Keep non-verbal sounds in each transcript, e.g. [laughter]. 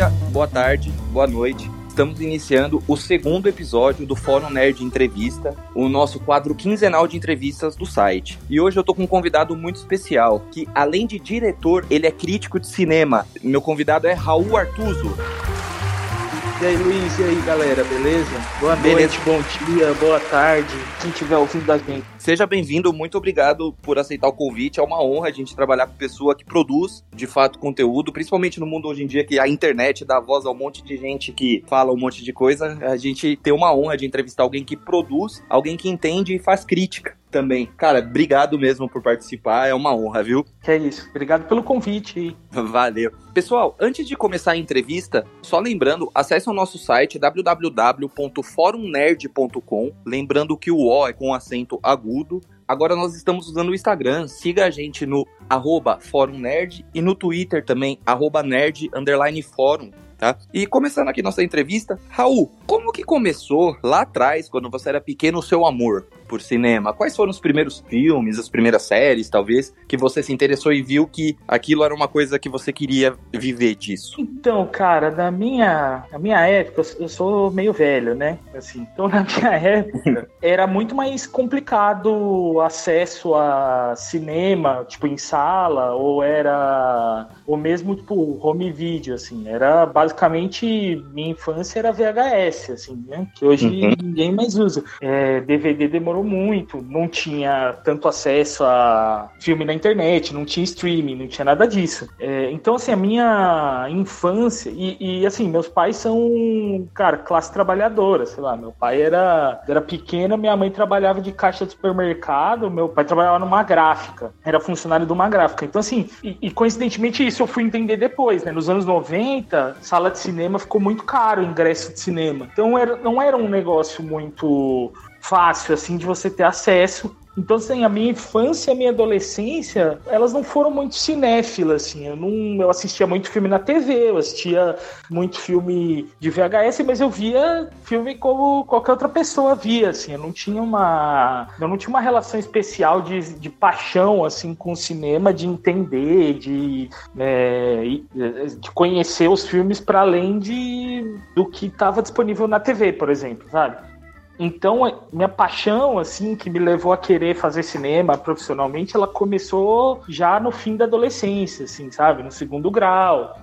dia, boa tarde, boa noite. Estamos iniciando o segundo episódio do Fórum Nerd Entrevista, o nosso quadro quinzenal de entrevistas do site. E hoje eu tô com um convidado muito especial, que além de diretor, ele é crítico de cinema. Meu convidado é Raul Artuso. E aí, Luiz, e aí, galera, beleza? Boa Beleza. noite, bom dia, boa tarde, quem estiver ouvindo da gente. Seja bem-vindo, muito obrigado por aceitar o convite. É uma honra a gente trabalhar com pessoa que produz, de fato, conteúdo, principalmente no mundo hoje em dia que a internet dá voz a um monte de gente que fala um monte de coisa. A gente tem uma honra de entrevistar alguém que produz, alguém que entende e faz crítica também. Cara, obrigado mesmo por participar, é uma honra, viu? Que é isso, obrigado pelo convite. Valeu. Pessoal, antes de começar a entrevista, só lembrando, acesse o nosso site www.forumnerd.com, lembrando que o O é com acento agudo. Agora nós estamos usando o Instagram, siga a gente no arroba Fórum Nerd e no Twitter também, arroba nerd underline fórum. Tá? E começando aqui nossa entrevista, Raul, como que começou lá atrás, quando você era pequeno, o seu amor por cinema? Quais foram os primeiros filmes, as primeiras séries, talvez, que você se interessou e viu que aquilo era uma coisa que você queria viver disso? Então, cara, na minha, na minha época, eu sou meio velho, né? Assim, então, na minha [laughs] época, era muito mais complicado o acesso a cinema, tipo, em sala, ou era. Ou mesmo, tipo, home video, assim. Era basicamente. Minha infância era VHS, assim, né? Que hoje Uhum. ninguém mais usa. É, DVD demorou muito, não tinha tanto acesso a filme na internet, não tinha streaming, não tinha nada disso. É, então, assim, a minha infância, e, e, assim, meus pais são, cara, classe trabalhadora, sei lá, meu pai era, era pequeno, minha mãe trabalhava de caixa de supermercado, meu pai trabalhava numa gráfica, era funcionário de uma gráfica. Então, assim, e, e coincidentemente isso eu fui entender depois, né? Nos anos 90, sala de cinema ficou muito caro, o ingresso de cinema. Então, era, não era um negócio muito fácil, assim, de você ter acesso. Então, assim, a minha infância a minha adolescência, elas não foram muito cinéfilas, assim. Eu, não, eu assistia muito filme na TV, eu assistia muito filme de VHS, mas eu via filme como qualquer outra pessoa via, assim. Eu não tinha uma... Eu não tinha uma relação especial de, de paixão, assim, com o cinema, de entender, de, é, de conhecer os filmes para além de, do que estava disponível na TV, por exemplo, sabe? Então, minha paixão, assim, que me levou a querer fazer cinema profissionalmente, ela começou já no fim da adolescência, assim, sabe? No segundo grau,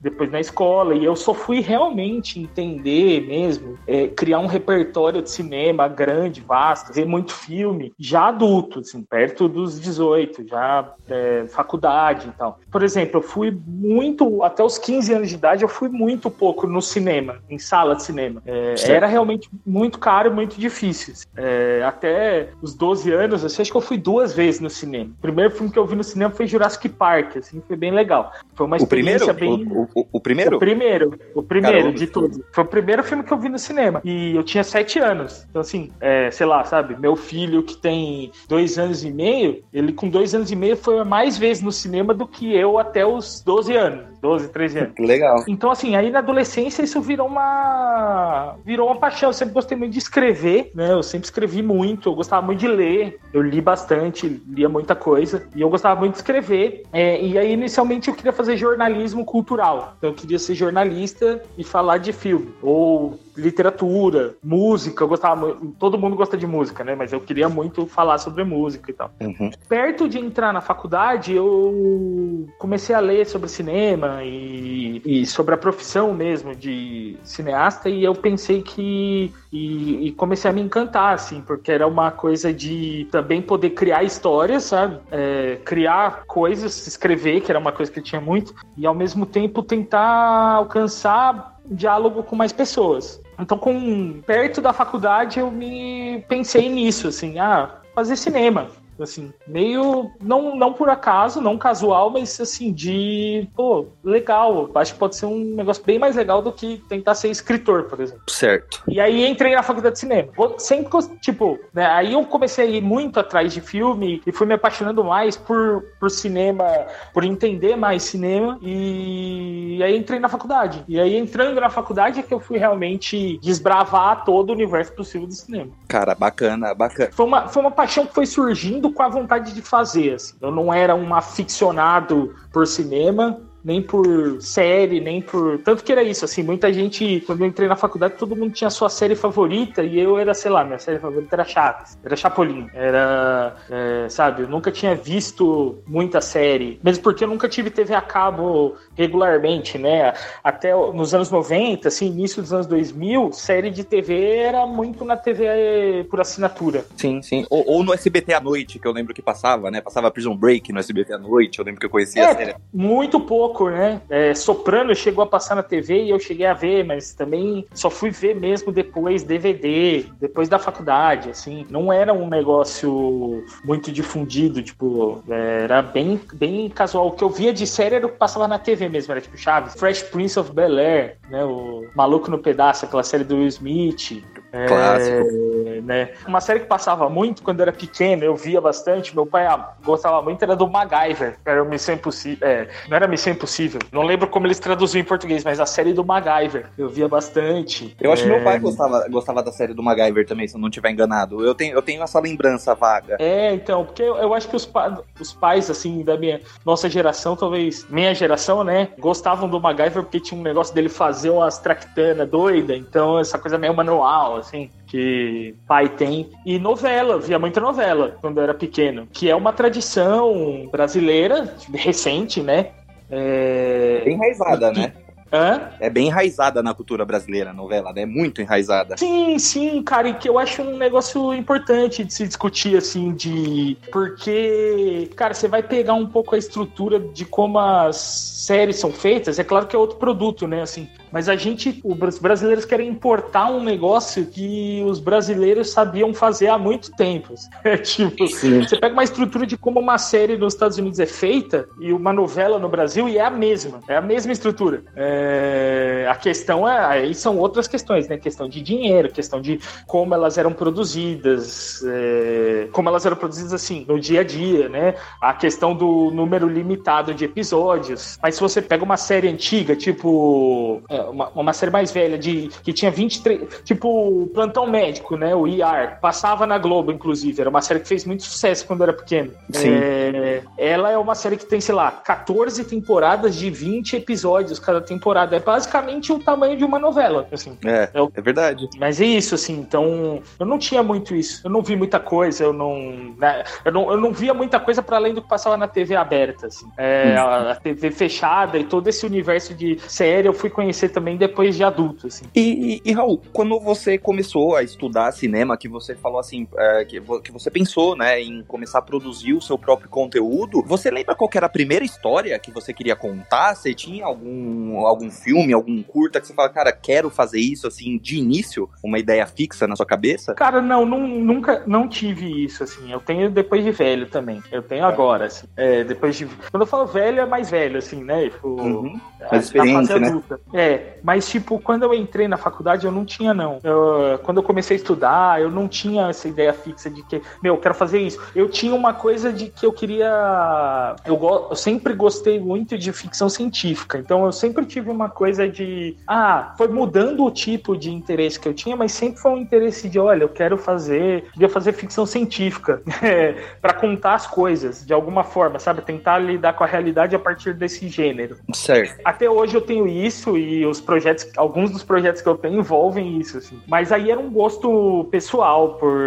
depois na escola. E eu só fui realmente entender mesmo, é, criar um repertório de cinema grande, vasto, ver muito filme, já adulto, assim, perto dos 18, já é, faculdade e tal. Por exemplo, eu fui muito, até os 15 anos de idade, eu fui muito pouco no cinema, em sala de cinema. É, era realmente muito caro e muito difícil. É, até os 12 anos, sei, acho que eu fui duas vezes no cinema. O primeiro filme que eu vi no cinema foi Jurassic Park, assim, foi bem legal. Foi uma O primeiro? experiência bem... O, o- o primeiro? O primeiro, o primeiro Caramba. de todos. Foi o primeiro filme que eu vi no cinema. E eu tinha sete anos. Então, assim, é, sei lá, sabe? Meu filho que tem dois anos e meio, ele com dois anos e meio foi mais vezes no cinema do que eu até os 12 anos. 12, 13 anos. Legal. Então, assim, aí na adolescência isso virou uma. virou uma paixão. Eu sempre gostei muito de escrever, né? Eu sempre escrevi muito, eu gostava muito de ler, eu li bastante, lia muita coisa, e eu gostava muito de escrever. É, e aí, inicialmente, eu queria fazer jornalismo cultural. Então, eu queria ser jornalista e falar de filme. Ou literatura, música, eu gostava muito. Todo mundo gosta de música, né? Mas eu queria muito falar sobre música e tal Uhum. perto de entrar na faculdade, eu comecei a ler sobre cinema e, e sobre a profissão mesmo de cineasta, e eu pensei que. E, e comecei a me encantar, assim, porque era uma coisa de também poder criar histórias, sabe? É, criar coisas, escrever, que era uma coisa que eu tinha muito, e ao mesmo tempo tentar alcançar diálogo com mais pessoas. Então, com perto da faculdade, eu me pensei nisso, assim, ah, fazer cinema. Assim, meio. Não, não por acaso, não casual, mas assim, de. Pô, legal. Acho que pode ser um negócio bem mais legal do que tentar ser escritor, por exemplo. Certo. E aí entrei na faculdade de cinema. Sempre, tipo, né, aí eu comecei a ir muito atrás de filme e fui me apaixonando mais por, por cinema, por entender mais cinema. E aí entrei na faculdade. E aí entrando na faculdade é que eu fui realmente desbravar todo o universo possível do cinema. Cara, bacana, bacana. Foi uma, foi uma paixão que foi surgindo com a vontade de fazer. assim. Eu não era um aficionado por cinema, nem por série, nem por. Tanto que era isso, assim, muita gente, quando eu entrei na faculdade, todo mundo tinha sua série favorita e eu era, sei lá, minha série favorita era Chaves, era Chapolin, era. É, sabe, eu nunca tinha visto muita série, mesmo porque eu nunca tive TV a cabo regularmente, né? Até nos anos 90, assim, início dos anos 2000, série de TV era muito na TV por assinatura. Sim, sim. Ou, ou no SBT à noite, que eu lembro que passava, né? Passava Prison Break no SBT à noite, eu lembro que eu conhecia é, a série. Muito pouco, né? É, Soprano chegou a passar na TV e eu cheguei a ver, mas também só fui ver mesmo depois DVD, depois da faculdade, assim. Não era um negócio muito difundido, tipo, era bem, bem casual. O que eu via de série era o que passava na TV mesmo, era tipo Chaves, Fresh Prince of Bel Air, né? O Maluco no Pedaço, aquela série do Will Smith. Clássico. É, né? Uma série que passava muito quando eu era pequeno, eu via bastante. Meu pai ah, gostava muito, era do MacGyver. Era Missão Impossível. É, não era Missão Impossível. Não lembro como eles traduziam em português, mas a série do MacGyver. Eu via bastante. Eu acho é... que meu pai gostava, gostava da série do MacGyver também, se eu não estiver enganado. Eu tenho, eu tenho essa lembrança vaga. É, então, porque eu, eu acho que os, pa os pais, assim, da minha nossa geração, talvez minha geração, né, gostavam do MacGyver porque tinha um negócio dele fazer umas tractanas doida, então essa coisa meio manual, assim que pai tem. E novela, via muita novela quando eu era pequeno, que é uma tradição brasileira, recente, né? É... Bem enraizada, né? Hã? É bem enraizada na cultura brasileira a novela, né? É muito enraizada. Sim, sim, cara, e que eu acho um negócio importante de se discutir, assim, de. Porque, cara, você vai pegar um pouco a estrutura de como as séries são feitas, é claro que é outro produto, né? Assim, mas a gente, os brasileiros querem importar um negócio que os brasileiros sabiam fazer há muito tempo. [laughs] É tipo, Sim. você pega uma estrutura de como uma série nos Estados Unidos é feita e uma novela no Brasil e é a mesma, é a mesma estrutura. É, a questão é, aí são outras questões, né? Questão de dinheiro, questão de como elas eram produzidas, é, como elas eram produzidas assim no dia a dia, né? A questão do número limitado de episódios. Mas se você pega uma série antiga, tipo é, uma, uma série mais velha, de que tinha 23. Tipo, Plantão Médico, né? O ER. Passava na Globo, inclusive. Era uma série que fez muito sucesso quando era pequeno. Sim. É, ela é uma série que tem, sei lá, 14 temporadas de 20 episódios cada temporada. É basicamente o tamanho de uma novela. Assim. É, é, é verdade. Mas é isso, assim. Então, eu não tinha muito isso. Eu não vi muita coisa. Eu não. Né, eu não, eu não via muita coisa para além do que passava na TV aberta. Assim. É, hum. a, a TV fechada e todo esse universo de série eu fui conhecer também depois de adulto, assim. E, e, e Raul, quando você começou a estudar cinema, que você falou assim, é, que, que você pensou, né, em começar a produzir o seu próprio conteúdo, você lembra qual era a primeira história que você queria contar? Você tinha algum, algum filme, algum curta que você fala, cara, quero fazer isso, assim, de início? Uma ideia fixa na sua cabeça? Cara, não, não nunca, não tive isso, assim. Eu tenho depois de velho também. Eu tenho agora, assim. É, depois de... Quando eu falo velho, é mais velho, assim, né? Tipo, uhum. Mais experiente, né? Adulta. É, mas, tipo, quando eu entrei na faculdade, eu não tinha, não. Eu, quando eu comecei a estudar, eu não tinha essa ideia fixa de que, meu, eu quero fazer isso. Eu tinha uma coisa de que eu queria. Eu, go... eu sempre gostei muito de ficção científica. Então, eu sempre tive uma coisa de. Ah, foi mudando o tipo de interesse que eu tinha, mas sempre foi um interesse de, olha, eu quero fazer. Queria fazer ficção científica. [laughs] para contar as coisas, de alguma forma, sabe? Tentar lidar com a realidade a partir desse gênero. Certo. Até hoje eu tenho isso e os projetos, alguns dos projetos que eu tenho envolvem isso, assim. Mas aí era um gosto pessoal por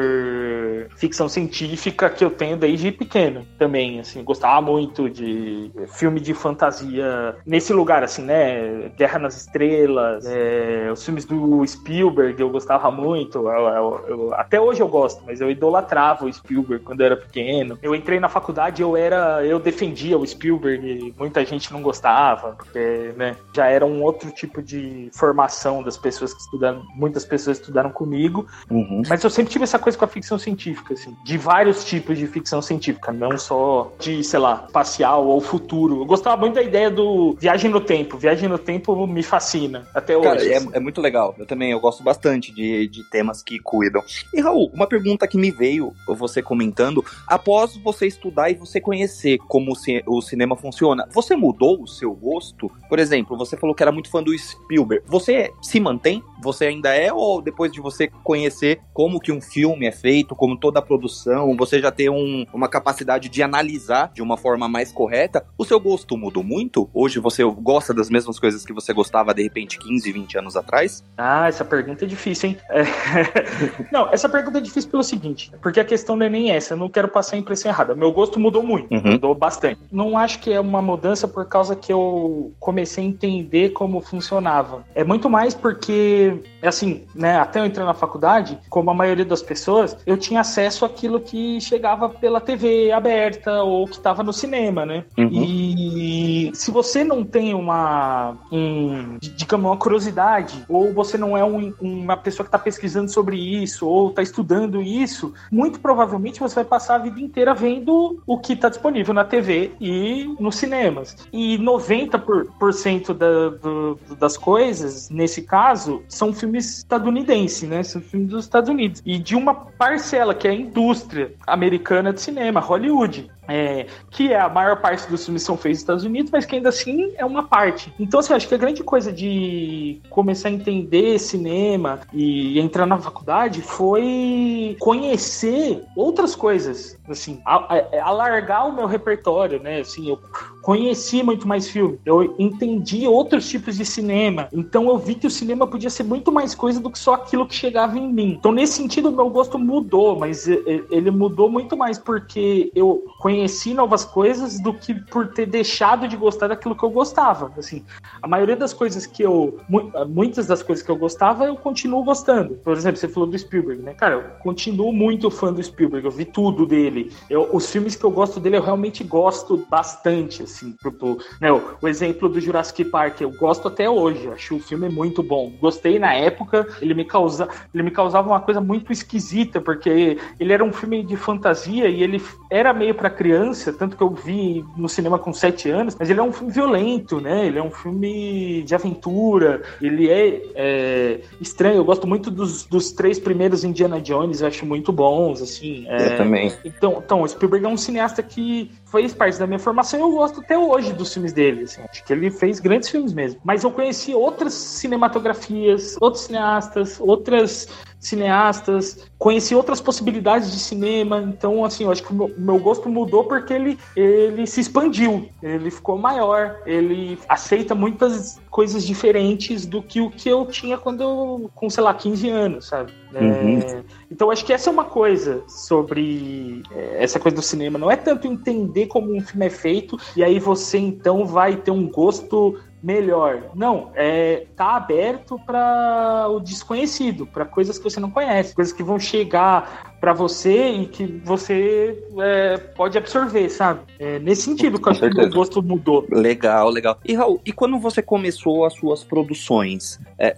ficção científica que eu tenho desde pequeno também, assim. Gostava muito de filme de fantasia nesse lugar, assim, né? Guerra nas Estrelas, é, os filmes do Spielberg eu gostava muito. Eu, eu, eu, até hoje eu gosto, mas eu idolatrava o Spielberg quando eu era pequeno. Eu entrei na faculdade, eu era, eu defendia o Spielberg, muita gente não gostava, porque, né, já era um outro tipo de formação das pessoas que estudaram, muitas pessoas estudaram comigo, uhum. mas eu sempre tive essa coisa com a ficção científica, assim, de vários tipos de ficção científica, não só de, sei lá, espacial ou futuro. Eu gostava muito da ideia do viagem no tempo. Viagem no tempo me fascina até hoje. Cara, é, assim. é, muito legal. Eu também eu gosto bastante de, de temas que cuidam. E Raul, uma pergunta que me veio, você comentando, após você estudar e você conhecer como o cinema funciona, você mudou o seu gosto? Por exemplo, você falou que era muito fã do Spielberg, você se mantém? Você ainda é? Ou depois de você conhecer como que um filme é feito, como toda a produção, você já tem um, uma capacidade de analisar de uma forma mais correta, o seu gosto mudou muito? Hoje você gosta das mesmas coisas que você gostava, de repente, 15, 20 anos atrás? Ah, essa pergunta é difícil, hein? É... [laughs] não, essa pergunta é difícil pelo seguinte, porque a questão não é nem essa, eu não quero passar a impressão errada. Meu gosto mudou muito, uhum. mudou bastante. Não acho que é uma mudança por causa que eu comecei a entender como funcionava. É muito mais porque, assim, né, até eu entrar na faculdade, como a maioria das pessoas, eu tinha acesso àquilo que chegava pela TV aberta ou que estava no cinema, né? Uhum. E se você não tem uma, um, digamos, uma curiosidade, ou você não é um, uma pessoa que está pesquisando sobre isso, ou está estudando isso, muito provavelmente você vai passar a vida inteira vendo o que está disponível na TV e nos cinemas. E 90% da, do, das coisas, nesse caso, são filmes estadunidenses, né? São filmes dos Estados Unidos. E de uma parcela, que é a indústria americana de cinema, Hollywood. É, que é a maior parte dos filmes são feitos nos Estados Unidos, mas que ainda assim é uma parte. Então, assim, acho que a grande coisa de começar a entender cinema e entrar na faculdade foi conhecer outras coisas, assim, alargar o meu repertório, né? Assim, eu conheci muito mais filme, eu entendi outros tipos de cinema, então eu vi que o cinema podia ser muito mais coisa do que só aquilo que chegava em mim. Então, nesse sentido, o meu gosto mudou, mas ele mudou muito mais porque eu conheci conheci novas coisas do que por ter deixado de gostar daquilo que eu gostava. Assim, a maioria das coisas que eu. Muitas das coisas que eu gostava, eu continuo gostando. Por exemplo, você falou do Spielberg, né? Cara, eu continuo muito fã do Spielberg, eu vi tudo dele. Eu, os filmes que eu gosto dele, eu realmente gosto bastante, assim. Pro, né, o, o exemplo do Jurassic Park, eu gosto até hoje. Acho o filme muito bom. Gostei na época, ele me, causa, ele me causava uma coisa muito esquisita, porque ele era um filme de fantasia e ele era meio para criança, tanto que eu vi no cinema com sete anos, mas ele é um filme violento, né? Ele é um filme de aventura, ele é, é estranho. Eu gosto muito dos, dos, três primeiros Indiana Jones, eu acho muito bons, assim. É, eu também. Então, então, Spielberg é um cineasta que fez parte da minha formação e eu gosto até hoje dos filmes dele. Assim. Acho que ele fez grandes filmes mesmo. Mas eu conheci outras cinematografias, outros cineastas, outras cineastas, conheci outras possibilidades de cinema, então assim, eu acho que o meu, meu, gosto mudou porque ele, ele se expandiu, ele ficou maior, ele aceita muitas coisas diferentes do que o que eu tinha quando eu, com, sei lá, 15 anos, sabe? Uhum. É, então acho que essa é uma coisa sobre é, essa coisa do cinema, não é tanto entender como um filme é feito e aí você então vai ter um gosto melhor. Não, é tá aberto para o desconhecido, para coisas que você não conhece, coisas que vão chegar para você e que você é, pode absorver, sabe? É, nesse sentido que o gosto mudou. Legal, legal. E Raul, e quando você começou as suas produções? É,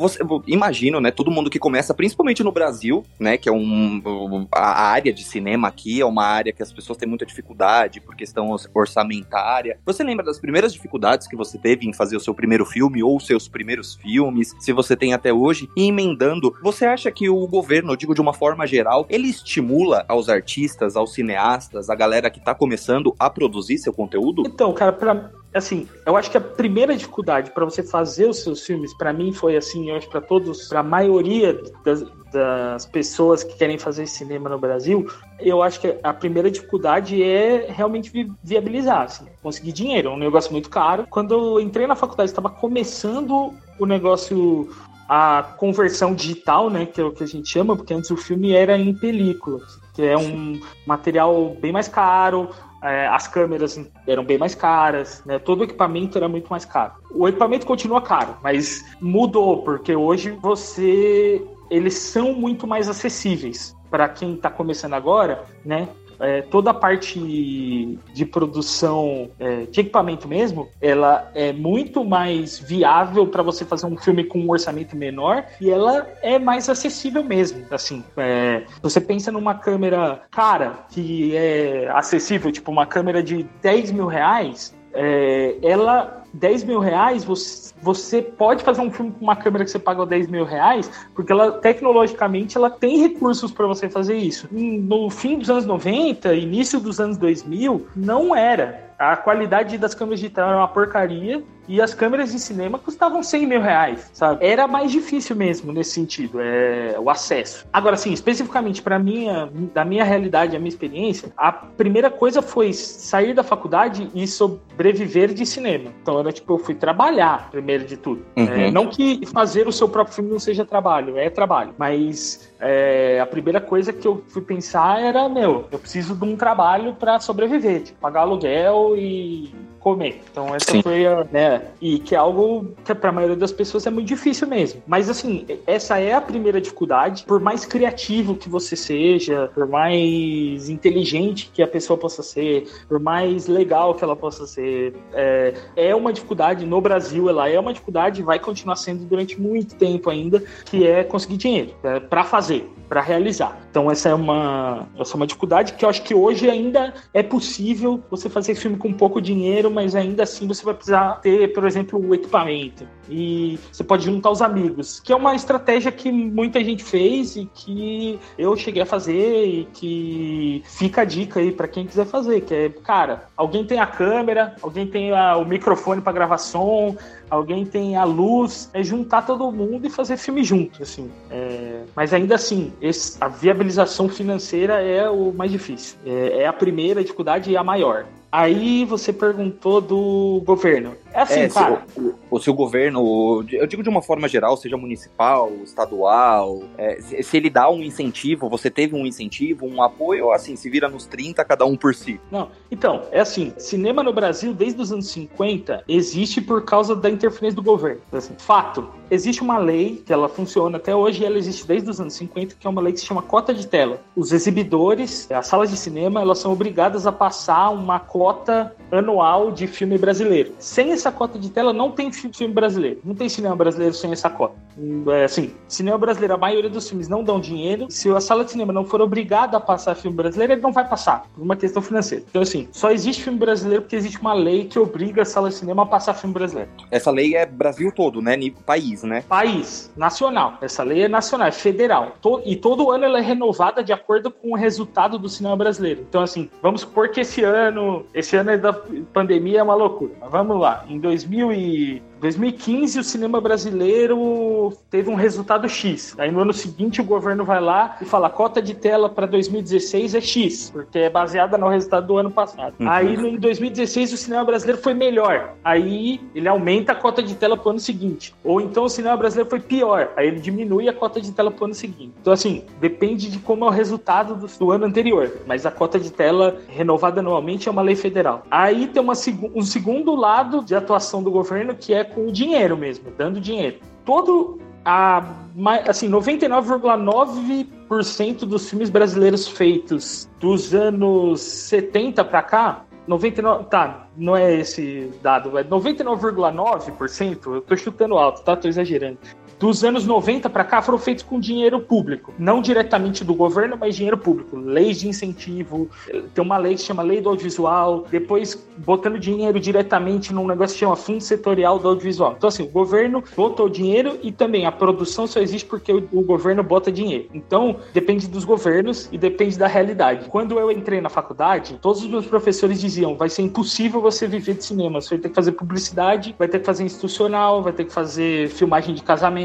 você, imagino, né? Todo mundo que começa, principalmente no Brasil, né? Que é um a área de cinema aqui é uma área que as pessoas têm muita dificuldade por questão orçamentária. Você lembra das primeiras dificuldades que você teve em fazer o seu primeiro filme ou seus primeiros filmes? Se você tem até hoje? E emendando, você acha que o governo, eu digo de uma forma geral ele estimula aos artistas, aos cineastas, a galera que tá começando a produzir seu conteúdo? Então, cara, pra, assim, eu acho que a primeira dificuldade para você fazer os seus filmes, para mim foi assim, eu acho para todos, para a maioria das, das, pessoas que querem fazer cinema no Brasil, eu acho que a primeira dificuldade é realmente vi viabilizar, assim, conseguir dinheiro, é um negócio muito caro. Quando eu entrei na faculdade, estava começando o negócio a conversão digital, né, que é o que a gente chama, porque antes o filme era em película, que é um material bem mais caro, é, as câmeras eram bem mais caras, né, todo o equipamento era muito mais caro. O equipamento continua caro, mas mudou, porque hoje você eles são muito mais acessíveis para quem está começando agora, né? É, toda a parte de produção é, de equipamento mesmo, ela é muito mais viável para você fazer um filme com um orçamento menor e ela é mais acessível mesmo. Assim, é, você pensa numa câmera cara que é acessível, tipo uma câmera de 10 mil reais, é, ela 10 mil reais, você, você pode fazer um filme com uma câmera que você paga 10 mil reais, porque ela, tecnologicamente, ela tem recursos para você fazer isso. No fim dos anos 90, início dos anos 2000, não era. A qualidade das câmeras digitais era uma porcaria e as câmeras de cinema custavam 100 mil reais, sabe? Era mais difícil mesmo nesse sentido, é, o acesso. Agora, sim, especificamente para minha, da minha realidade, a minha experiência, a primeira coisa foi sair da faculdade e sobreviver de cinema. Então, era tipo, eu fui trabalhar primeiro de tudo. Uhum. É, não que fazer o seu próprio filme não seja trabalho, é trabalho, mas é, a primeira coisa que eu fui pensar era, meu, eu preciso de um trabalho para sobreviver, tipo, pagar aluguel e comer. Então essa Sim. foi a, né, e que é algo que para a maioria das pessoas é muito difícil mesmo. Mas assim, essa é a primeira dificuldade, por mais criativo que você seja, por mais inteligente que a pessoa possa ser, por mais legal que ela possa ser, é, é uma dificuldade no Brasil, ela é uma dificuldade e vai continuar sendo durante muito tempo ainda, que é conseguir dinheiro é, para fazer para realizar. Então essa é uma essa é uma dificuldade que eu acho que hoje ainda é possível você fazer filme com pouco dinheiro, mas ainda assim você vai precisar ter, por exemplo, o equipamento e você pode juntar os amigos, que é uma estratégia que muita gente fez e que eu cheguei a fazer e que fica a dica aí para quem quiser fazer, que é, cara, alguém tem a câmera, alguém tem a, o microfone para gravar som, alguém tem a luz, é juntar todo mundo e fazer filme junto, assim. É, mas ainda assim, esse, a viabilização financeira é o mais difícil. É, é a primeira dificuldade e a maior. Aí você perguntou do governo. É assim, é, cara. Se o, se o governo, eu digo de uma forma geral, seja municipal, estadual, é, se, se, ele dá um incentivo, você teve um incentivo, um apoio, assim, se vira nos 30, cada um por si? Não, então, é assim, cinema no Brasil, desde os anos 50, existe por causa da interferência do governo. Assim, fato, existe uma lei que ela funciona até hoje, ela existe desde os anos 50, que é uma lei que se chama cota de tela. Os exibidores, as salas de cinema, elas são obrigadas a passar uma cota anual de filme brasileiro. Sem essa cota de tela, não tem filme brasileiro. Não tem cinema brasileiro sem essa cota. É, assim, cinema brasileiro, a maioria dos filmes não dão dinheiro. Se a sala de cinema não for obrigada a passar filme brasileiro, ele não vai passar, por uma questão financeira. Então, assim, só existe filme brasileiro porque existe uma lei que obriga a sala de cinema a passar filme brasileiro. Essa lei é Brasil todo, né? País, né? País, nacional. Essa lei é nacional, é federal. E todo ano ela é renovada de acordo com o resultado do cinema brasileiro. Então, assim, vamos supor que esse ano, esse ano é da pandemia é uma loucura. Mas vamos lá, em 2000 e 2015 o cinema brasileiro teve um resultado X. Aí no ano seguinte o governo vai lá e fala a cota de tela para 2016 é X, porque é baseada no resultado do ano passado. Uhum. Aí em 2016 o cinema brasileiro foi melhor. Aí ele aumenta a cota de tela para o ano seguinte. Ou então o cinema brasileiro foi pior. Aí ele diminui a cota de tela para o ano seguinte. Então assim, depende de como é o resultado do, do ano anterior. Mas a cota de tela renovada anualmente é uma lei federal. Aí tem uma, um segundo lado de atuação do governo que é com dinheiro mesmo, dando dinheiro. Todo a assim, 99,9% dos filmes brasileiros feitos dos anos 70 para cá, 99, tá, não é esse dado, é 99,9%, eu tô chutando alto, tá? Tô exagerando dos anos 90 para cá foram feitos com dinheiro público, não diretamente do governo, mas dinheiro público, leis de incentivo, tem uma lei que chama Lei do Audiovisual, depois botando dinheiro diretamente num negócio que chama Fundo Setorial do Audiovisual. Então assim, o governo botou dinheiro e também a produção só existe porque o, o governo bota dinheiro. Então, depende dos governos e depende da realidade. Quando eu entrei na faculdade, todos os meus professores diziam: vai ser impossível você viver de cinema, você vai ter que fazer publicidade, vai ter que fazer institucional, vai ter que fazer filmagem de casamento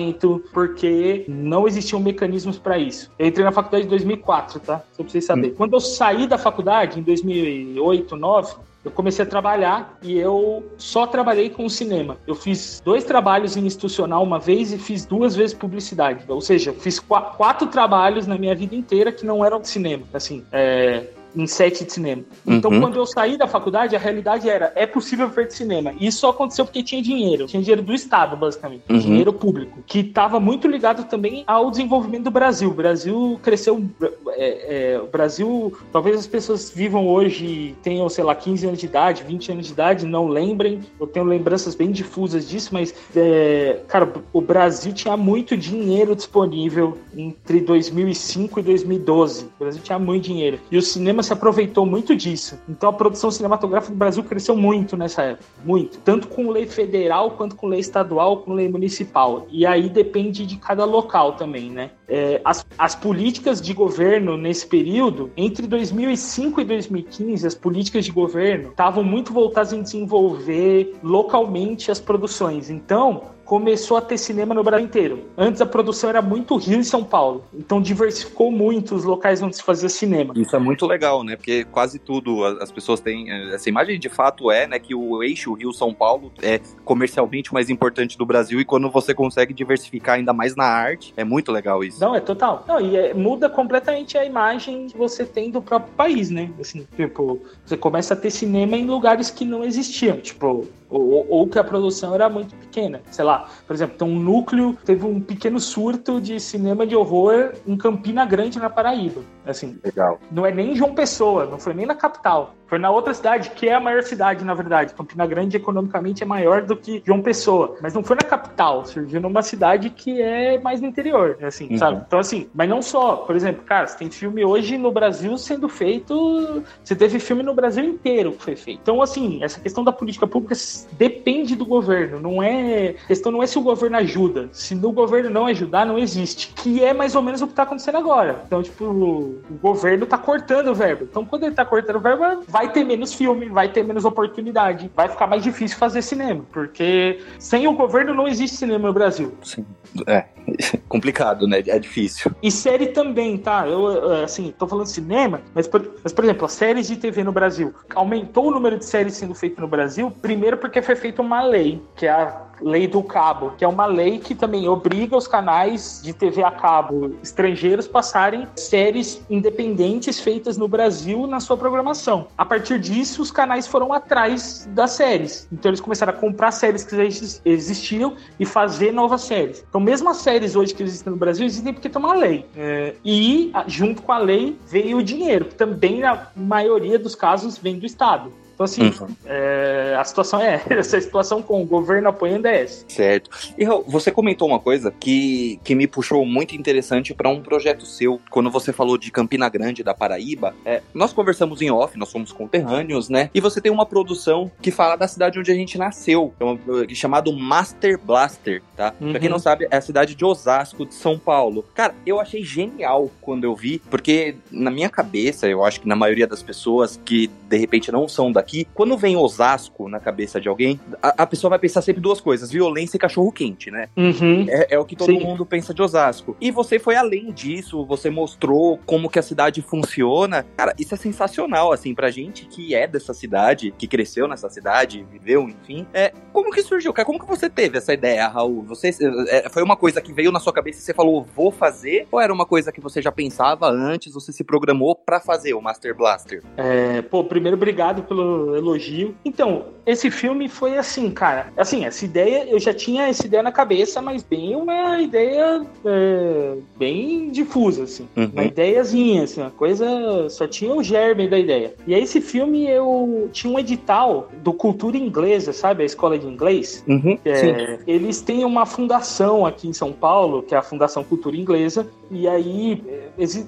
porque não existiam mecanismos para isso. Eu entrei na faculdade em 2004, tá? Só pra vocês saberem. Hum. Quando eu saí da faculdade, em 2008, 2009, eu comecei a trabalhar e eu só trabalhei com cinema. Eu fiz dois trabalhos em institucional uma vez e fiz duas vezes publicidade. Ou seja, fiz quatro trabalhos na minha vida inteira que não eram cinema. Assim, é, em sete de cinema. Então, uhum. quando eu saí da faculdade, a realidade era: é possível ver de cinema. E isso só aconteceu porque tinha dinheiro. Tinha dinheiro do Estado, basicamente. Uhum. Dinheiro público. Que estava muito ligado também ao desenvolvimento do Brasil. O Brasil cresceu. É, é, o Brasil, talvez as pessoas vivam hoje, tenham, sei lá, 15 anos de idade, 20 anos de idade, não lembrem. Eu tenho lembranças bem difusas disso, mas, é, cara, o Brasil tinha muito dinheiro disponível entre 2005 e 2012. O Brasil tinha muito dinheiro. E o cinema cinema se aproveitou muito disso. Então a produção cinematográfica do Brasil cresceu muito nessa época, muito. Tanto com lei federal, quanto com lei estadual, com lei municipal. E aí depende de cada local também, né? É, as, as políticas de governo nesse período, entre 2005 e 2015, as políticas de governo estavam muito voltadas em desenvolver localmente as produções. Então, começou a ter cinema no Brasil inteiro. Antes a produção era muito Rio e São Paulo. Então diversificou muito os locais onde se fazia cinema. Isso é muito legal, né? Porque quase tudo as pessoas têm. Eh, essa imagem de fato é, né, que o eixo Rio-São Paulo é comercialmente mais importante do Brasil e quando você consegue diversificar ainda mais na arte, é muito legal isso. Não, é total. Não, e é, muda completamente a imagem que você tem do próprio país, né? Assim, tipo, você começa a ter cinema em lugares que não existiam. Tipo, ou, ou, que a produção era muito pequena. Sei lá, por exemplo, tem um núcleo, teve um pequeno surto de cinema de horror em Campina Grande, na Paraíba. Assim, Legal. Não é nem João Pessoa, não foi nem na capital. Foi na outra cidade, que é a maior cidade, na verdade. Campina Grande, economicamente, é maior do que João Pessoa. Mas não foi na capital, surgiu numa cidade que é mais no interior, assim, uhum. sabe? Então, assim, mas não só. Por exemplo, cara, você tem filme hoje no Brasil sendo feito. Você teve filme no Brasil inteiro que foi feito. Então, assim, essa questão da política pública depende do governo. Não é. A questão não é se o governo ajuda. Se o governo não ajudar, não existe. Que é mais ou menos o que tá acontecendo agora. Então, tipo, o governo tá cortando o verbo. Então, quando ele tá cortando o verbo, vai ter menos filme, vai ter menos oportunidade, vai ficar mais difícil fazer cinema, porque sem o governo não existe cinema no Brasil. Sim, é [laughs] complicado, né? É difícil. E série também, tá? Eu, assim, tô falando cinema, mas por, mas, por exemplo, as séries de TV no Brasil. Aumentou o número de séries sendo feito no Brasil, primeiro porque foi feita uma lei, que é a lei do cabo, que é uma lei que também obriga os canais de TV a cabo estrangeiros passarem séries independentes feitas no Brasil na sua programação. A partir disso, os canais foram atrás das séries. Então eles começaram a comprar séries que já existiam e fazer novas séries. Então, mesmo as séries hoje que existem no Brasil existem porque tem uma lei. É, e junto com a lei veio o dinheiro, que também na maioria dos casos vem do Estado. Então, assim, uhum. é, a situação é [laughs] essa. situação com o governo apoiando é essa. Certo. E você comentou uma coisa que, que me puxou muito interessante para um projeto seu. Quando você falou de Campina Grande, da Paraíba, é, nós conversamos em off, nós somos conterrâneos, né? E você tem uma produção que fala da cidade onde a gente nasceu, é é chamado Master Blaster, tá? Uhum. Pra quem não sabe, é a cidade de Osasco, de São Paulo. Cara, eu achei genial quando eu vi, porque na minha cabeça, eu acho que na maioria das pessoas que de repente não são daqui, aqui, quando vem Osasco na cabeça de alguém, a, a pessoa vai pensar sempre duas coisas: violência e cachorro quente, né? Uhum. É, é, o que todo Sim. mundo pensa de Osasco. E você foi além disso, você mostrou como que a cidade funciona. Cara, isso é sensacional, assim, pra gente que é dessa cidade, que cresceu nessa cidade, viveu, enfim. É, como que surgiu, cara? Como que você teve essa ideia, Raul? Você é, foi uma coisa que veio na sua cabeça e você falou, vou fazer? Ou era uma coisa que você já pensava antes, você se programou para fazer o Master Blaster? É, pô, primeiro, obrigado pelo elogio. Então, esse filme foi assim, cara. Assim, essa ideia, eu já tinha essa ideia na cabeça, mas bem uma ideia é, bem difusa, assim. Uhum. Uma ideiazinha, assim, uma coisa. Só tinha o germe da ideia. E aí, esse filme, eu tinha um edital do Cultura Inglesa, sabe? A escola de inglês. Uhum. É, eles têm uma fundação aqui em São Paulo, que é a Fundação Cultura Inglesa. E aí,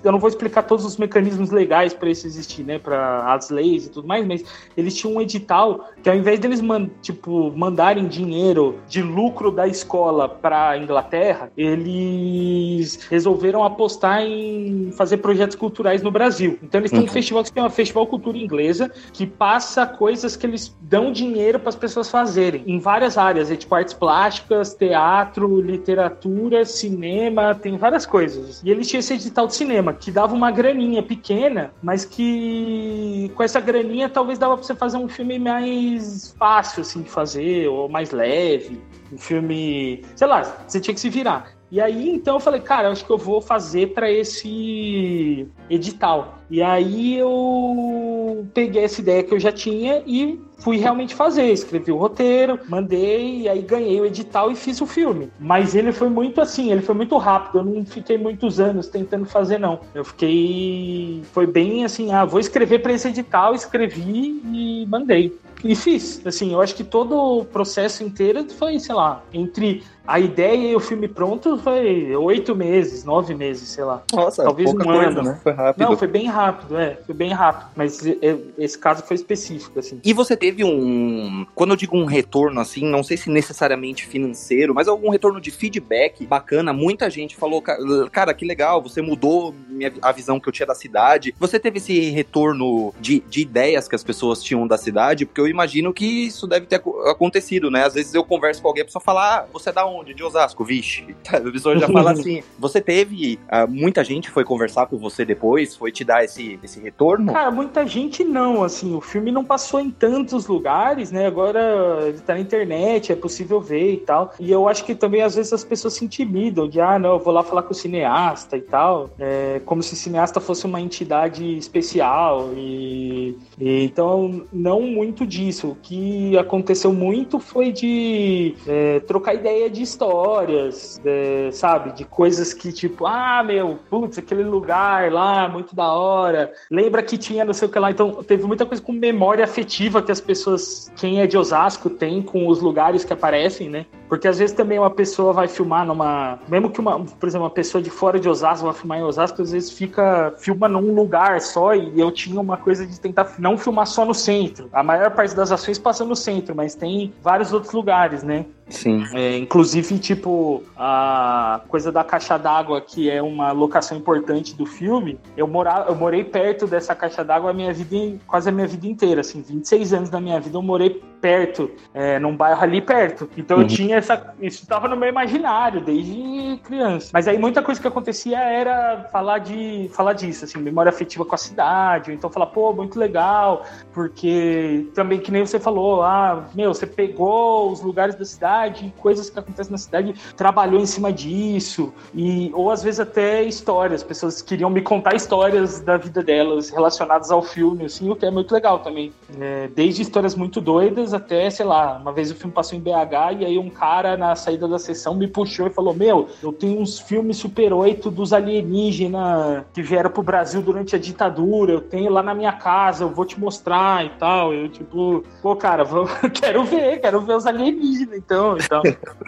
eu não vou explicar todos os mecanismos legais para isso existir, né? Para as leis e tudo mais, mas eles tinham um edital que ao invés deles man, tipo, mandarem dinheiro de lucro da escola para Inglaterra, eles resolveram apostar em fazer projetos culturais no Brasil. Então eles têm uhum. um festival que se chama Festival Cultura Inglesa, que passa coisas que eles dão dinheiro para as pessoas fazerem em várias áreas, é tipo artes plásticas, teatro, literatura, cinema, tem várias coisas. E eles tinham esse edital de cinema que dava uma graninha pequena, mas que com essa graninha talvez dava para você fazer um filme mais fácil assim de fazer ou mais leve, um filme, sei lá, você tinha que se virar. E aí, então, eu falei, cara, acho que eu vou fazer para esse edital. E aí eu peguei essa ideia que eu já tinha e fui realmente fazer. Escrevi o roteiro, mandei, e aí ganhei o edital e fiz o filme. Mas ele foi muito assim, ele foi muito rápido. Eu não fiquei muitos anos tentando fazer, não. Eu fiquei. Foi bem assim, ah, vou escrever para esse edital, escrevi e mandei. E fiz. Assim, eu acho que todo o processo inteiro foi, sei lá, entre a ideia e o filme pronto foi oito meses, nove meses, sei lá. Nossa, talvez pouca um coisa, ano. né? Foi rápido. Não, foi bem rápido, é, foi bem rápido. Mas é, esse caso foi específico, assim. E você teve um, quando eu digo um retorno assim, não sei se necessariamente financeiro, mas algum retorno de feedback bacana. Muita gente falou, cara, que legal, você mudou minha, a visão que eu tinha da cidade. Você teve esse retorno de, de ideias que as pessoas tinham da cidade, porque eu imagino que isso deve ter acontecido, né? Às vezes eu converso com alguém, a pessoa fala, ah, você é da onde? De Osasco, vixe. [laughs] A pessoa já fala [laughs] assim. Você teve. Uh, muita gente foi conversar com você depois? Foi te dar esse, esse retorno? Cara, muita gente não, assim. O filme não passou em tantos lugares, né? Agora ele tá na internet, é possível ver e tal. E eu acho que também às vezes as pessoas se intimidam de, ah, não, eu vou lá falar com o cineasta e tal. É, como se o cineasta fosse uma entidade especial. E, e então, não muito disso. O que aconteceu muito foi de é, trocar ideia de histórias, de, sabe? De coisas que, tipo, ah, meu, putz, aquele lugar lá, muito da hora. Lembra que tinha não sei o que lá. Então, teve muita coisa com memória afetiva que as pessoas, quem é de Osasco, tem com os lugares que aparecem, né? Porque às vezes também uma pessoa vai filmar numa. Mesmo que uma, por exemplo, uma pessoa de fora de Osasco vai filmar em Osasco, às vezes fica. filma num lugar só. E eu tinha uma coisa de tentar não filmar só no centro. A maior parte das ações passa no centro, mas tem vários outros lugares, né? Sim. É, inclusive, tipo, a coisa da caixa d'água, que é uma locação importante do filme, eu, mora, eu morei perto dessa caixa d'água a minha vida, quase a minha vida inteira, assim, 26 anos da minha vida eu morei perto, é, num bairro ali perto. Então uhum. eu tinha essa. Isso estava no meu imaginário desde criança. Mas aí muita coisa que acontecia era falar de falar disso, assim, memória afetiva com a cidade, ou então falar, pô, muito legal, porque também que nem você falou, ah, meu, você pegou os lugares da cidade, coisas que acontecem na cidade, trabalhou em cima disso, e ou às vezes até histórias, pessoas queriam me contar histórias da vida delas relacionadas ao filme, assim, o que é muito legal também. É, desde histórias muito doidas até, sei lá, uma vez o filme passou em BH e aí um cara na saída da sessão me puxou e falou: Meu, eu tenho uns filmes Super 8 dos alienígenas que vieram pro Brasil durante a ditadura, eu tenho lá na minha casa, eu vou te mostrar e tal. Eu, tipo, pô, cara, vou... [laughs] quero ver, quero ver os alienígenas, então. Então.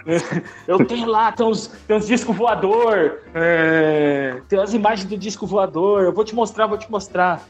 [laughs] eu tenho lá, tem uns, tem uns discos voador, é... tem as imagens do disco voador, eu vou te mostrar, vou te mostrar.